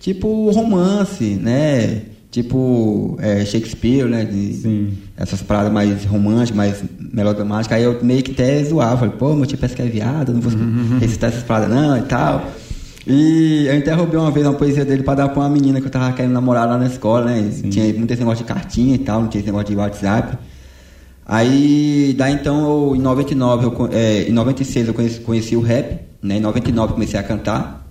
Speaker 7: Tipo romance, né? Tipo é, Shakespeare, né? De,
Speaker 2: Sim.
Speaker 7: Essas paradas mais românticas, mais melodramáticas. Aí eu meio que até zoava, falei, pô, meu tio parece que é viado, não vou uhum. recitar essas paradas não e tal. E eu interrompi uma vez uma poesia dele para dar pra uma menina que eu tava querendo namorar lá na escola, né? Sim. Tinha muito esse negócio de cartinha e tal, não tinha esse negócio de WhatsApp. Aí, daí então, eu, em 99, eu, é, em 96 eu conheci, conheci o rap, né? Em 99 comecei a cantar.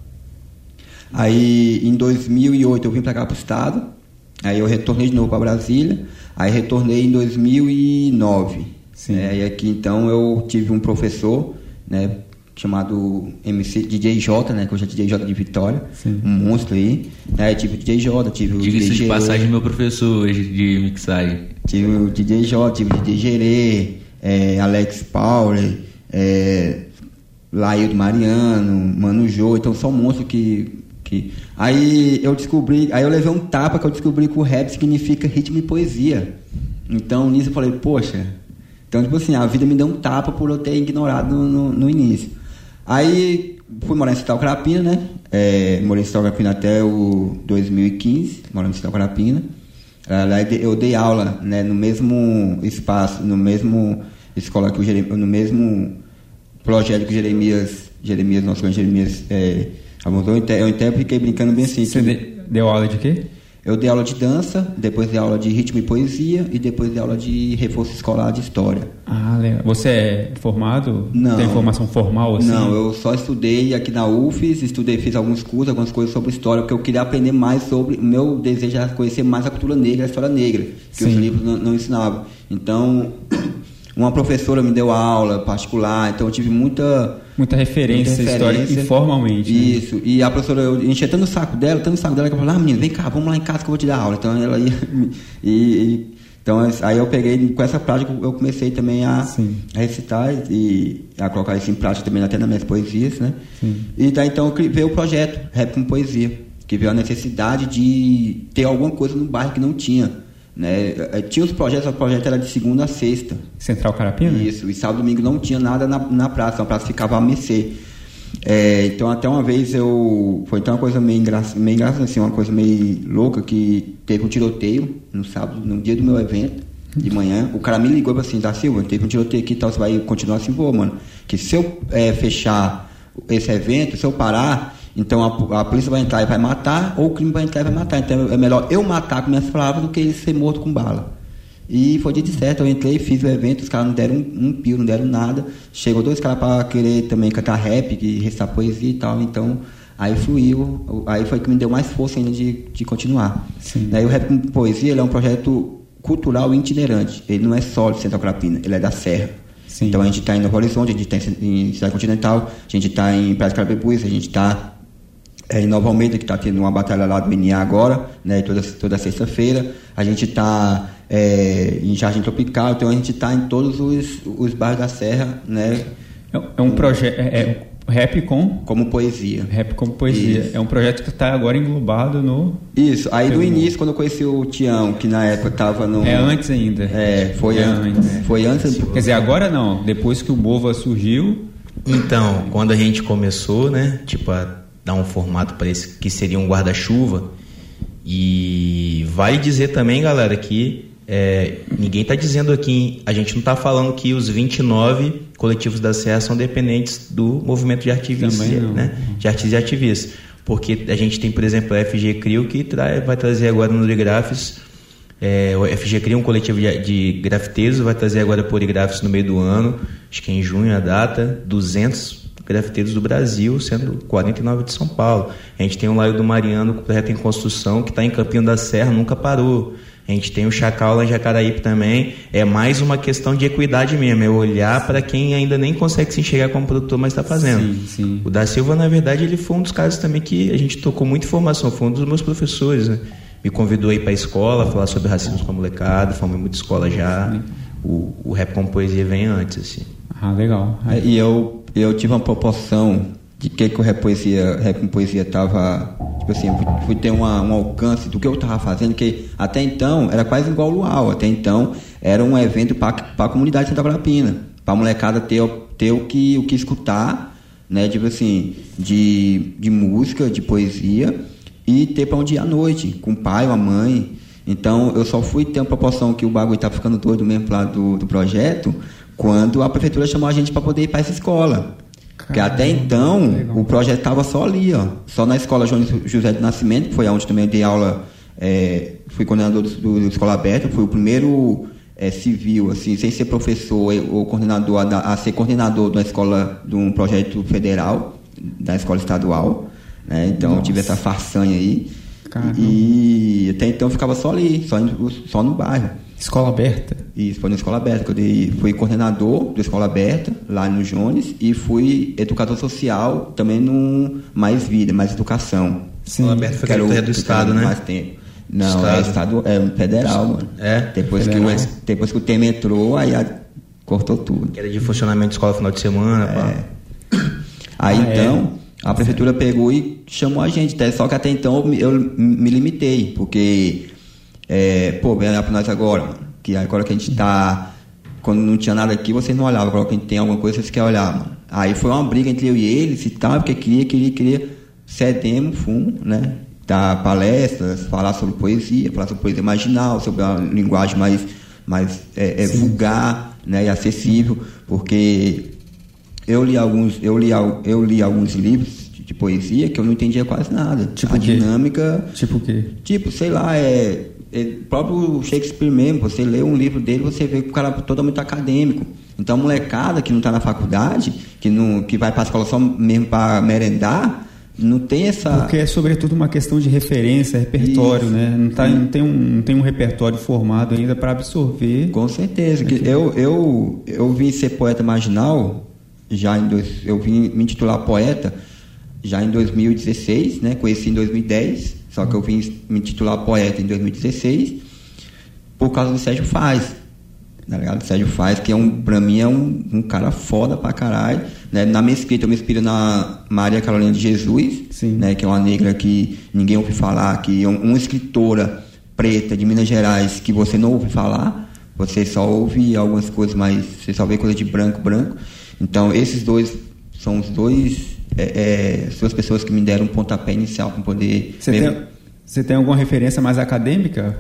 Speaker 7: Aí, em 2008 eu vim para cá pro estado. Aí eu retornei de novo para Brasília. Aí retornei em 2009. Sim. É, e aqui então eu tive um professor, né? chamado MC DJ J, né? Que hoje é DJ J de Vitória. Sim. Um monstro aí. É, tive o DJ J, tive o
Speaker 4: Diga-se de passagem, meu professor hoje de mixagem.
Speaker 7: Tive o DJ J, tive o DJ Gerê, é, Alex Pauli, é, Laildo Mariano, Mano Jô, então são monstros que, que. Aí eu descobri, aí eu levei um tapa que eu descobri que o rap significa ritmo e poesia. Então nisso eu falei, poxa. Então, tipo assim, a vida me deu um tapa por eu ter ignorado no, no, no início. Aí fui morar em Cital Carapina, né? É, morei em Cital Carapina até o 2015, morando em Cital Carapina. Lá eu dei aula né, no mesmo espaço, no mesmo escola que o Jeremias, no mesmo projeto que o Jeremias, Jeremias, nosso Jeremias, é, Eu até fiquei brincando bem assim.
Speaker 2: Você deu aula de quê?
Speaker 7: Eu dei aula de dança, depois dei aula de ritmo e poesia e depois dei aula de reforço escolar de história.
Speaker 2: Ah, legal. Você é formado?
Speaker 7: Não.
Speaker 2: Tem formação formal assim?
Speaker 7: Não, eu só estudei aqui na UFES, estudei, fiz alguns cursos, algumas coisas sobre história, porque eu queria aprender mais sobre. O meu desejo era conhecer mais a cultura negra, a história negra, que Sim. os livros não, não ensinavam. Então, uma professora me deu aula particular, então eu tive muita
Speaker 2: muita referência, muita referência histórica informalmente.
Speaker 7: Né? Isso. Né? E a professora, eu enchia tanto o saco dela, tanto o saco dela, que eu falava, ah, menina, vem cá, vamos lá em casa que eu vou te dar aula. Então ela ia. e, e, então aí eu peguei, com essa prática, eu comecei também a, a recitar e a colocar isso em prática também até nas minhas poesias, né? Sim. E daí então veio o projeto Rap com Poesia. que viu a necessidade de ter alguma coisa no bairro que não tinha. Né? Eh, Tinha os projetos, o projeto era de segunda a sexta.
Speaker 2: Central Carapina?
Speaker 7: Isso, e sábado e domingo não tinha nada na, na praça, a praça ficava a mercê. É, então até uma vez eu. Foi então uma coisa meio engraçada, meio engraçada, assim, uma coisa meio louca, que teve um tiroteio no sábado, no dia do meu evento, de manhã. O cara me ligou e falou assim, da Silva, teve um tiroteio aqui e tal, você vai continuar assim, vou, mano. Que se eu é, fechar esse evento, se eu parar, então a, a polícia vai entrar e vai matar, ou o crime vai entrar e vai matar. Então é melhor eu matar com minhas palavras do que ele ser morto com bala. E foi de certo, eu entrei, fiz o evento, os caras não deram um, um pio, não deram nada. Chegou dois caras para querer também cantar rap, que recitar poesia e tal, então aí fluiu, aí foi que me deu mais força ainda de, de continuar.
Speaker 2: Sim.
Speaker 7: Daí o Rap com Poesia ele é um projeto cultural itinerante, ele não é só de Central Crapina, ele é da Serra.
Speaker 2: Sim.
Speaker 7: Então a gente está em Novo Horizonte, a gente está em Cidade Continental, a gente está em Praia de Carapebus, a gente está é, em Nova Almeida, que está tendo uma batalha lá do NA agora, né, toda, toda sexta-feira. A gente está é, em Jardim Tropical, então a gente está em todos os, os bairros da Serra, né,
Speaker 2: É, é um projeto. É, é rap com.
Speaker 7: como poesia.
Speaker 2: Rap como poesia.
Speaker 7: Isso.
Speaker 2: É um projeto que está agora englobado no.
Speaker 7: Isso, aí do início, quando eu conheci o Tião, que na época estava no...
Speaker 2: É antes ainda.
Speaker 7: É, foi
Speaker 2: É
Speaker 7: antes.
Speaker 2: antes.
Speaker 7: Foi antes.
Speaker 2: Quer dizer, agora não. Depois que o Mova surgiu.
Speaker 3: Então, quando a gente começou, né, tipo, a dar um formato para esse que seria um guarda-chuva, e vale dizer também, galera, que é, ninguém está dizendo aqui, a gente não está falando que os 29 coletivos da Serra são dependentes do movimento de
Speaker 2: não.
Speaker 3: né, de artistas e ativistas, porque a gente tem, por exemplo, a FG Crio que tra- vai trazer agora no Ligrafes é, o FG cria um coletivo de, de grafiteiros, vai trazer agora poligrafes no meio do ano, acho que é em junho a data, 200 grafiteiros do Brasil, sendo 49 de São Paulo. A gente tem o Laio do Mariano, projeto em construção, que está em Campinho da Serra, nunca parou. A gente tem o Chacal lá em Jacaraípe também. É mais uma questão de equidade mesmo, é olhar para quem ainda nem consegue se enxergar como produtor, mas está fazendo.
Speaker 2: Sim, sim.
Speaker 3: O da Silva, na verdade, ele foi um dos casos também que a gente tocou muita informação, foi um dos meus professores, né? Me convidou a ir para a escola, falar sobre racismo com a molecada, formei muita escola já. O, o rap com poesia vem antes, assim.
Speaker 2: Ah, legal.
Speaker 7: É, E eu, eu tive uma proporção de que, que o rap, poesia, rap poesia tava. Tipo assim, fui, ter uma, um alcance do que eu tava fazendo, que até então era quase igual ao Luau. Até então era um evento para a comunidade de Santa Carapina. Para a molecada ter, ter o, que, o que escutar, né? Tipo assim, de, de música, de poesia, e ter para onde ir à noite, com o pai ou a mãe. Então eu só fui ter uma proporção que o bagulho tá ficando doido mesmo lá do, do projeto quando a prefeitura chamou a gente para poder ir para essa escola. Porque até então o projeto estava só ali, ó, só na escola João José de Nascimento, que foi onde também eu dei aula, é, fui coordenador do, do Escola Aberta, fui o primeiro é, civil, assim, sem ser professor ou coordenador, a, a ser coordenador da escola de um projeto federal, da escola estadual. Né? Então eu tive essa façanha aí.
Speaker 2: Caramba.
Speaker 7: E até então eu ficava só ali, só, só no bairro.
Speaker 2: Escola aberta.
Speaker 7: Isso, foi na escola aberta, que eu dei, fui coordenador da escola aberta, lá no Jones, e fui educador social também no Mais Vida, Mais Educação.
Speaker 3: Escola aberta foi
Speaker 7: Que era o-
Speaker 3: do Estado, né?
Speaker 7: Mais tempo. Não,
Speaker 3: Estado.
Speaker 7: é estado, é federal, mano.
Speaker 3: É?
Speaker 7: Depois,
Speaker 2: Federal.
Speaker 7: Que, o, depois que o tema entrou, aí a- cortou tudo.
Speaker 3: Que era de funcionamento de escola final de semana, pá.
Speaker 7: Aí
Speaker 2: Ah, é?
Speaker 7: então, a prefeitura pegou e chamou a gente, até- só que até então eu me- eu me limitei, porque, é, pô, vem olhar pra nós agora, mano, que agora que a gente tá, quando não tinha nada aqui, vocês não olhavam, agora que a gente tem alguma coisa, vocês querem olhar, mano. Aí foi uma briga entre eu e eles e tal, porque queria, queria, queria, cedemos, fumo, né, dar palestras, falar sobre poesia, falar sobre poesia marginal, sobre a linguagem mais, mais é, é, vulgar, né, e acessível, porque eu li alguns, eu li, eu li alguns livros de, poesia que eu não entendia quase nada.
Speaker 2: Tipo
Speaker 7: a dinâmica,
Speaker 2: Tipo o quê?
Speaker 7: tipo, sei lá, é, é próprio Shakespeare mesmo, você lê um livro dele, você vê que o cara é totalmente acadêmico. Então, a molecada que não está na faculdade, que não que vai para a escola só mesmo para merendar, não tem essa
Speaker 2: Porque é sobretudo uma questão de referência, repertório,
Speaker 7: Isso.
Speaker 2: né? Não, tá, não, tem um, não tem um repertório formado ainda para absorver.
Speaker 7: Com certeza. Eu, eu, eu vim ser poeta marginal, já em dois, eu vim me intitular poeta já em 2016, né? Conheci em 2010, só que eu vim me intitular poeta em 2016 por causa do Sérgio Faz. tá ligado? O Sérgio Faz, que é um, pra mim é um, um cara foda pra caralho. Né? Na minha escrita eu me inspiro na Maria Carolina de Jesus,
Speaker 2: Sim.
Speaker 7: né? que é uma negra que ninguém ouve falar, que é um- uma escritora preta de Minas Gerais que você não ouve falar, você só ouve algumas coisas, mas você só vê coisa de branco, branco. Então esses dois são os dois, é, é, as duas pessoas que me deram um pontapé inicial para poder...
Speaker 2: Você
Speaker 7: mesmo-
Speaker 2: tem, você tem alguma referência mais acadêmica?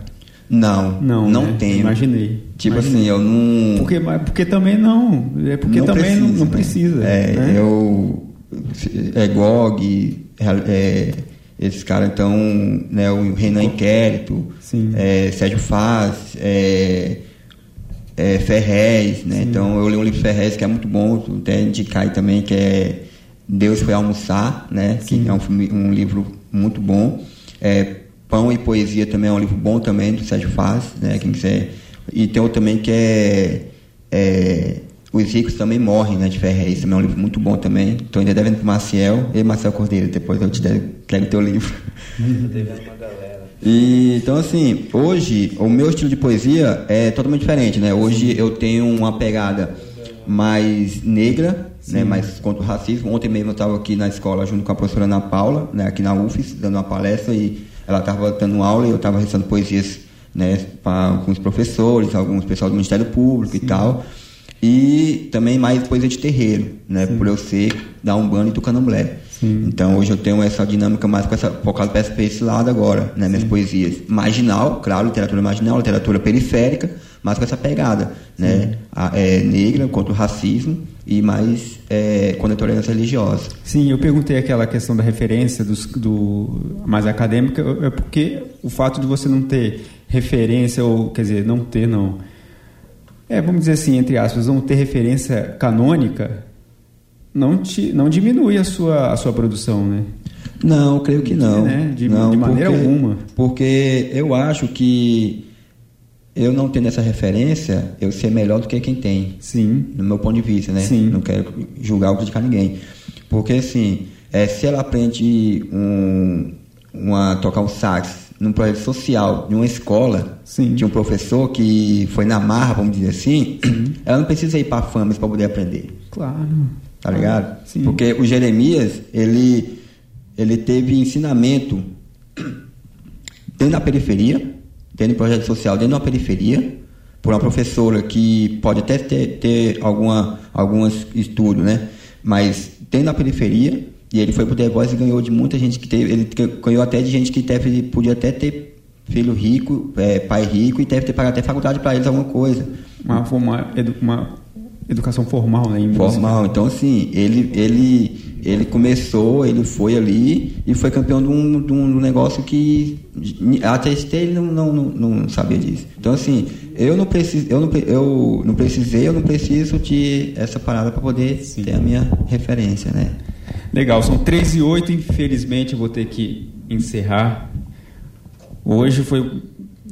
Speaker 7: Não,
Speaker 2: Não,
Speaker 7: não
Speaker 2: né?
Speaker 7: tenho.
Speaker 2: Imaginei.
Speaker 7: Tipo
Speaker 2: Imaginei.
Speaker 7: assim, eu não...
Speaker 2: Porque, porque também não. É porque também não, não
Speaker 7: né?
Speaker 2: precisa.
Speaker 7: É,
Speaker 2: né?
Speaker 7: eu. É GOG, é, esses caras então, né, o Renan Inquérito,
Speaker 2: Sim.
Speaker 7: é, Sérgio Faz, é, é, Ferrez, né? Então eu li um livro de Ferrez que é muito bom, até indicar aí também, que é Deus foi almoçar, né? Que é um, filme- um livro muito bom. É, Pão e Poesia também é um livro bom também, do Sérgio Faz, né? Quem quiser. E tem outro também que é, é Os Ricos Também Morrem, né? De Ferrez, também é um livro muito bom também. Estou ainda devendo pro Maciel e Marcel Cordeiro, depois eu te quero teu livro. E, então, assim, hoje o meu estilo de poesia é totalmente diferente, né? Hoje eu tenho uma pegada mais negra, né? Mais contra o racismo. Ontem mesmo eu estava aqui na escola junto com a professora Ana Paula, né? Aqui na UFES, dando uma palestra e ela estava dando aula e eu estava recitando poesias, né? Para alguns professores, alguns pessoal do Ministério Público e tal. E também mais poesia de terreiro, né? Por eu ser da Umbanda e do Candomblé. Então hoje eu tenho essa dinâmica mais com essa, focada para esse lado agora, né? Minhas poesias. Marginal, claro, literatura marginal, literatura periférica, mas com essa pegada, né? A- é, negra contra o racismo e mais é, contra a intolerância religiosa.
Speaker 2: Sim, eu perguntei aquela questão da referência dos, do mais acadêmica, é porque o fato de você não ter referência, ou quer dizer, não ter, não. É, vamos dizer assim, entre aspas, não ter referência canônica, não, te, não diminui a sua, a sua produção, né?
Speaker 7: Não, eu creio que não.
Speaker 2: né? De-
Speaker 7: não
Speaker 2: de maneira
Speaker 7: porque-
Speaker 2: alguma.
Speaker 7: Porque eu acho que eu não tendo essa referência, eu ser melhor do que quem tem.
Speaker 2: Sim.
Speaker 7: No meu ponto de vista, né?
Speaker 2: Sim.
Speaker 7: Não quero julgar ou criticar ninguém. Porque, assim, é, se ela aprende um, uma, tocar um sax num projeto social de uma escola,
Speaker 2: Sim.
Speaker 7: de um professor que foi na marra, vamos dizer assim, ela não precisa ir para a FAMES para poder aprender.
Speaker 2: Claro.
Speaker 7: Tá ligado?
Speaker 2: Sim.
Speaker 7: Porque o Jeremias, ele, ele teve ensinamento dentro da periferia, dentro do projeto social, dentro da periferia, por uma professora que pode até ter, ter alguma, alguns estudos, né? Mas dentro da periferia, e ele foi pro The Voice e ganhou de muita gente que teve, ele ganhou até de gente que teve, podia até ter filho rico, é, pai rico, e deve ter pago até faculdade para eles alguma coisa.
Speaker 2: Uma, uma, edu- uma educação formal, né?
Speaker 7: Formal. Então, assim, ele, ele, ele começou, ele foi ali e foi campeão de um, de um negócio que até esse ele não, não, não, sabia disso. Então, assim, eu não, preciso, eu, não, eu não precisei, eu não preciso de essa parada para poder ter a minha referência, né?
Speaker 2: Legal, são 3 e 8, infelizmente eu vou ter que encerrar. Hoje foi.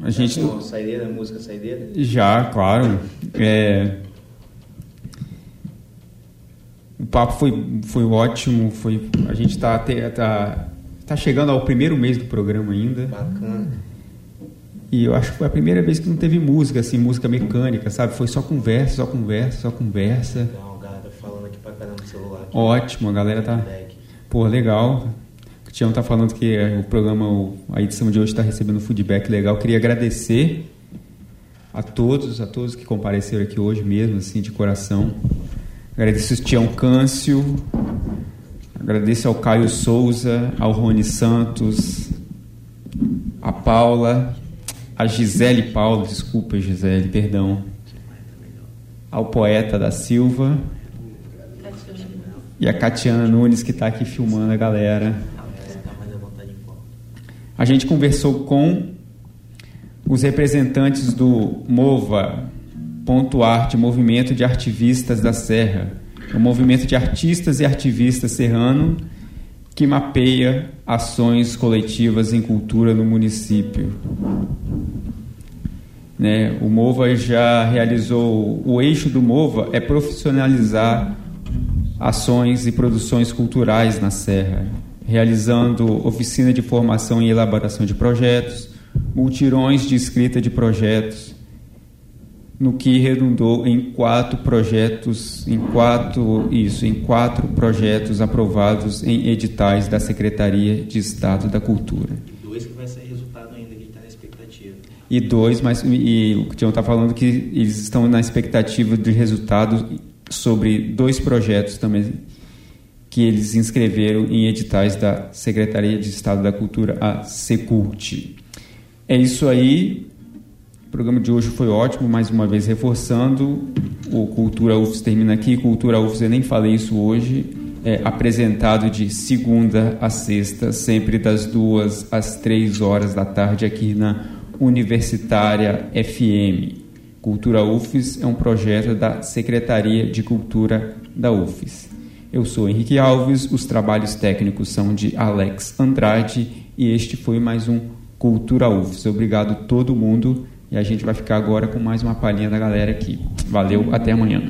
Speaker 2: A gente.
Speaker 3: Saideira, música saideira?
Speaker 2: Já, claro. É, O papo foi, foi ótimo. Foi, a gente está tá, tá chegando ao primeiro mês do programa ainda.
Speaker 3: Bacana.
Speaker 2: E eu acho que foi a primeira vez que não teve música, assim, música mecânica, sabe? Foi só conversa, só conversa, só conversa.
Speaker 3: Legal, galera falando aqui pra caramba no celular. aqui.
Speaker 2: Ótimo, a galera tá. Pô, legal. O Tião tá falando que eh, o programa, a edição de hoje está recebendo feedback legal. Queria agradecer a todos, a todos que compareceram aqui hoje mesmo, assim, de coração. Agradeço o Tião Câncio, agradeço ao Caio Souza, ao Rony Santos, a Paula, a Gisele Paulo, desculpa Gisele, perdão, ao poeta da Silva e a Catiana Nunes que está aqui filmando a galera. A gente conversou com os representantes do MOVA, Ponto Arte, Movimento de Artivistas da Serra. É um movimento de artistas e ativistas serrano que mapeia ações coletivas em cultura no município. Né? O MOVA já realizou. O eixo do MOVA é profissionalizar ações e produções culturais na Serra, realizando oficina de formação e elaboração de projetos, multirões de escrita de projetos no que redundou em quatro projetos, em quatro isso, em quatro projetos aprovados em editais da Secretaria de Estado da Cultura.
Speaker 3: E dois que vai ser resultado ainda, que está na expectativa.
Speaker 2: E dois, mas e, o que o Tião está falando que eles estão na expectativa de resultado sobre dois projetos também que eles inscreveram em editais da Secretaria de Estado da Cultura, a Secult. É isso aí. O programa de hoje foi ótimo, mais uma vez reforçando. O Cultura UFS termina aqui. Cultura UFS, eu nem falei isso hoje, é apresentado de segunda a sexta, sempre das duas às três horas da tarde, aqui na Universitária FM. Cultura UFS é um projeto da Secretaria de Cultura da UFS. Eu sou Henrique Alves, os trabalhos técnicos são de Alex Andrade e este foi mais um Cultura UFS. Obrigado todo mundo e a gente vai ficar agora com mais uma palhinha da galera aqui. Valeu, até amanhã.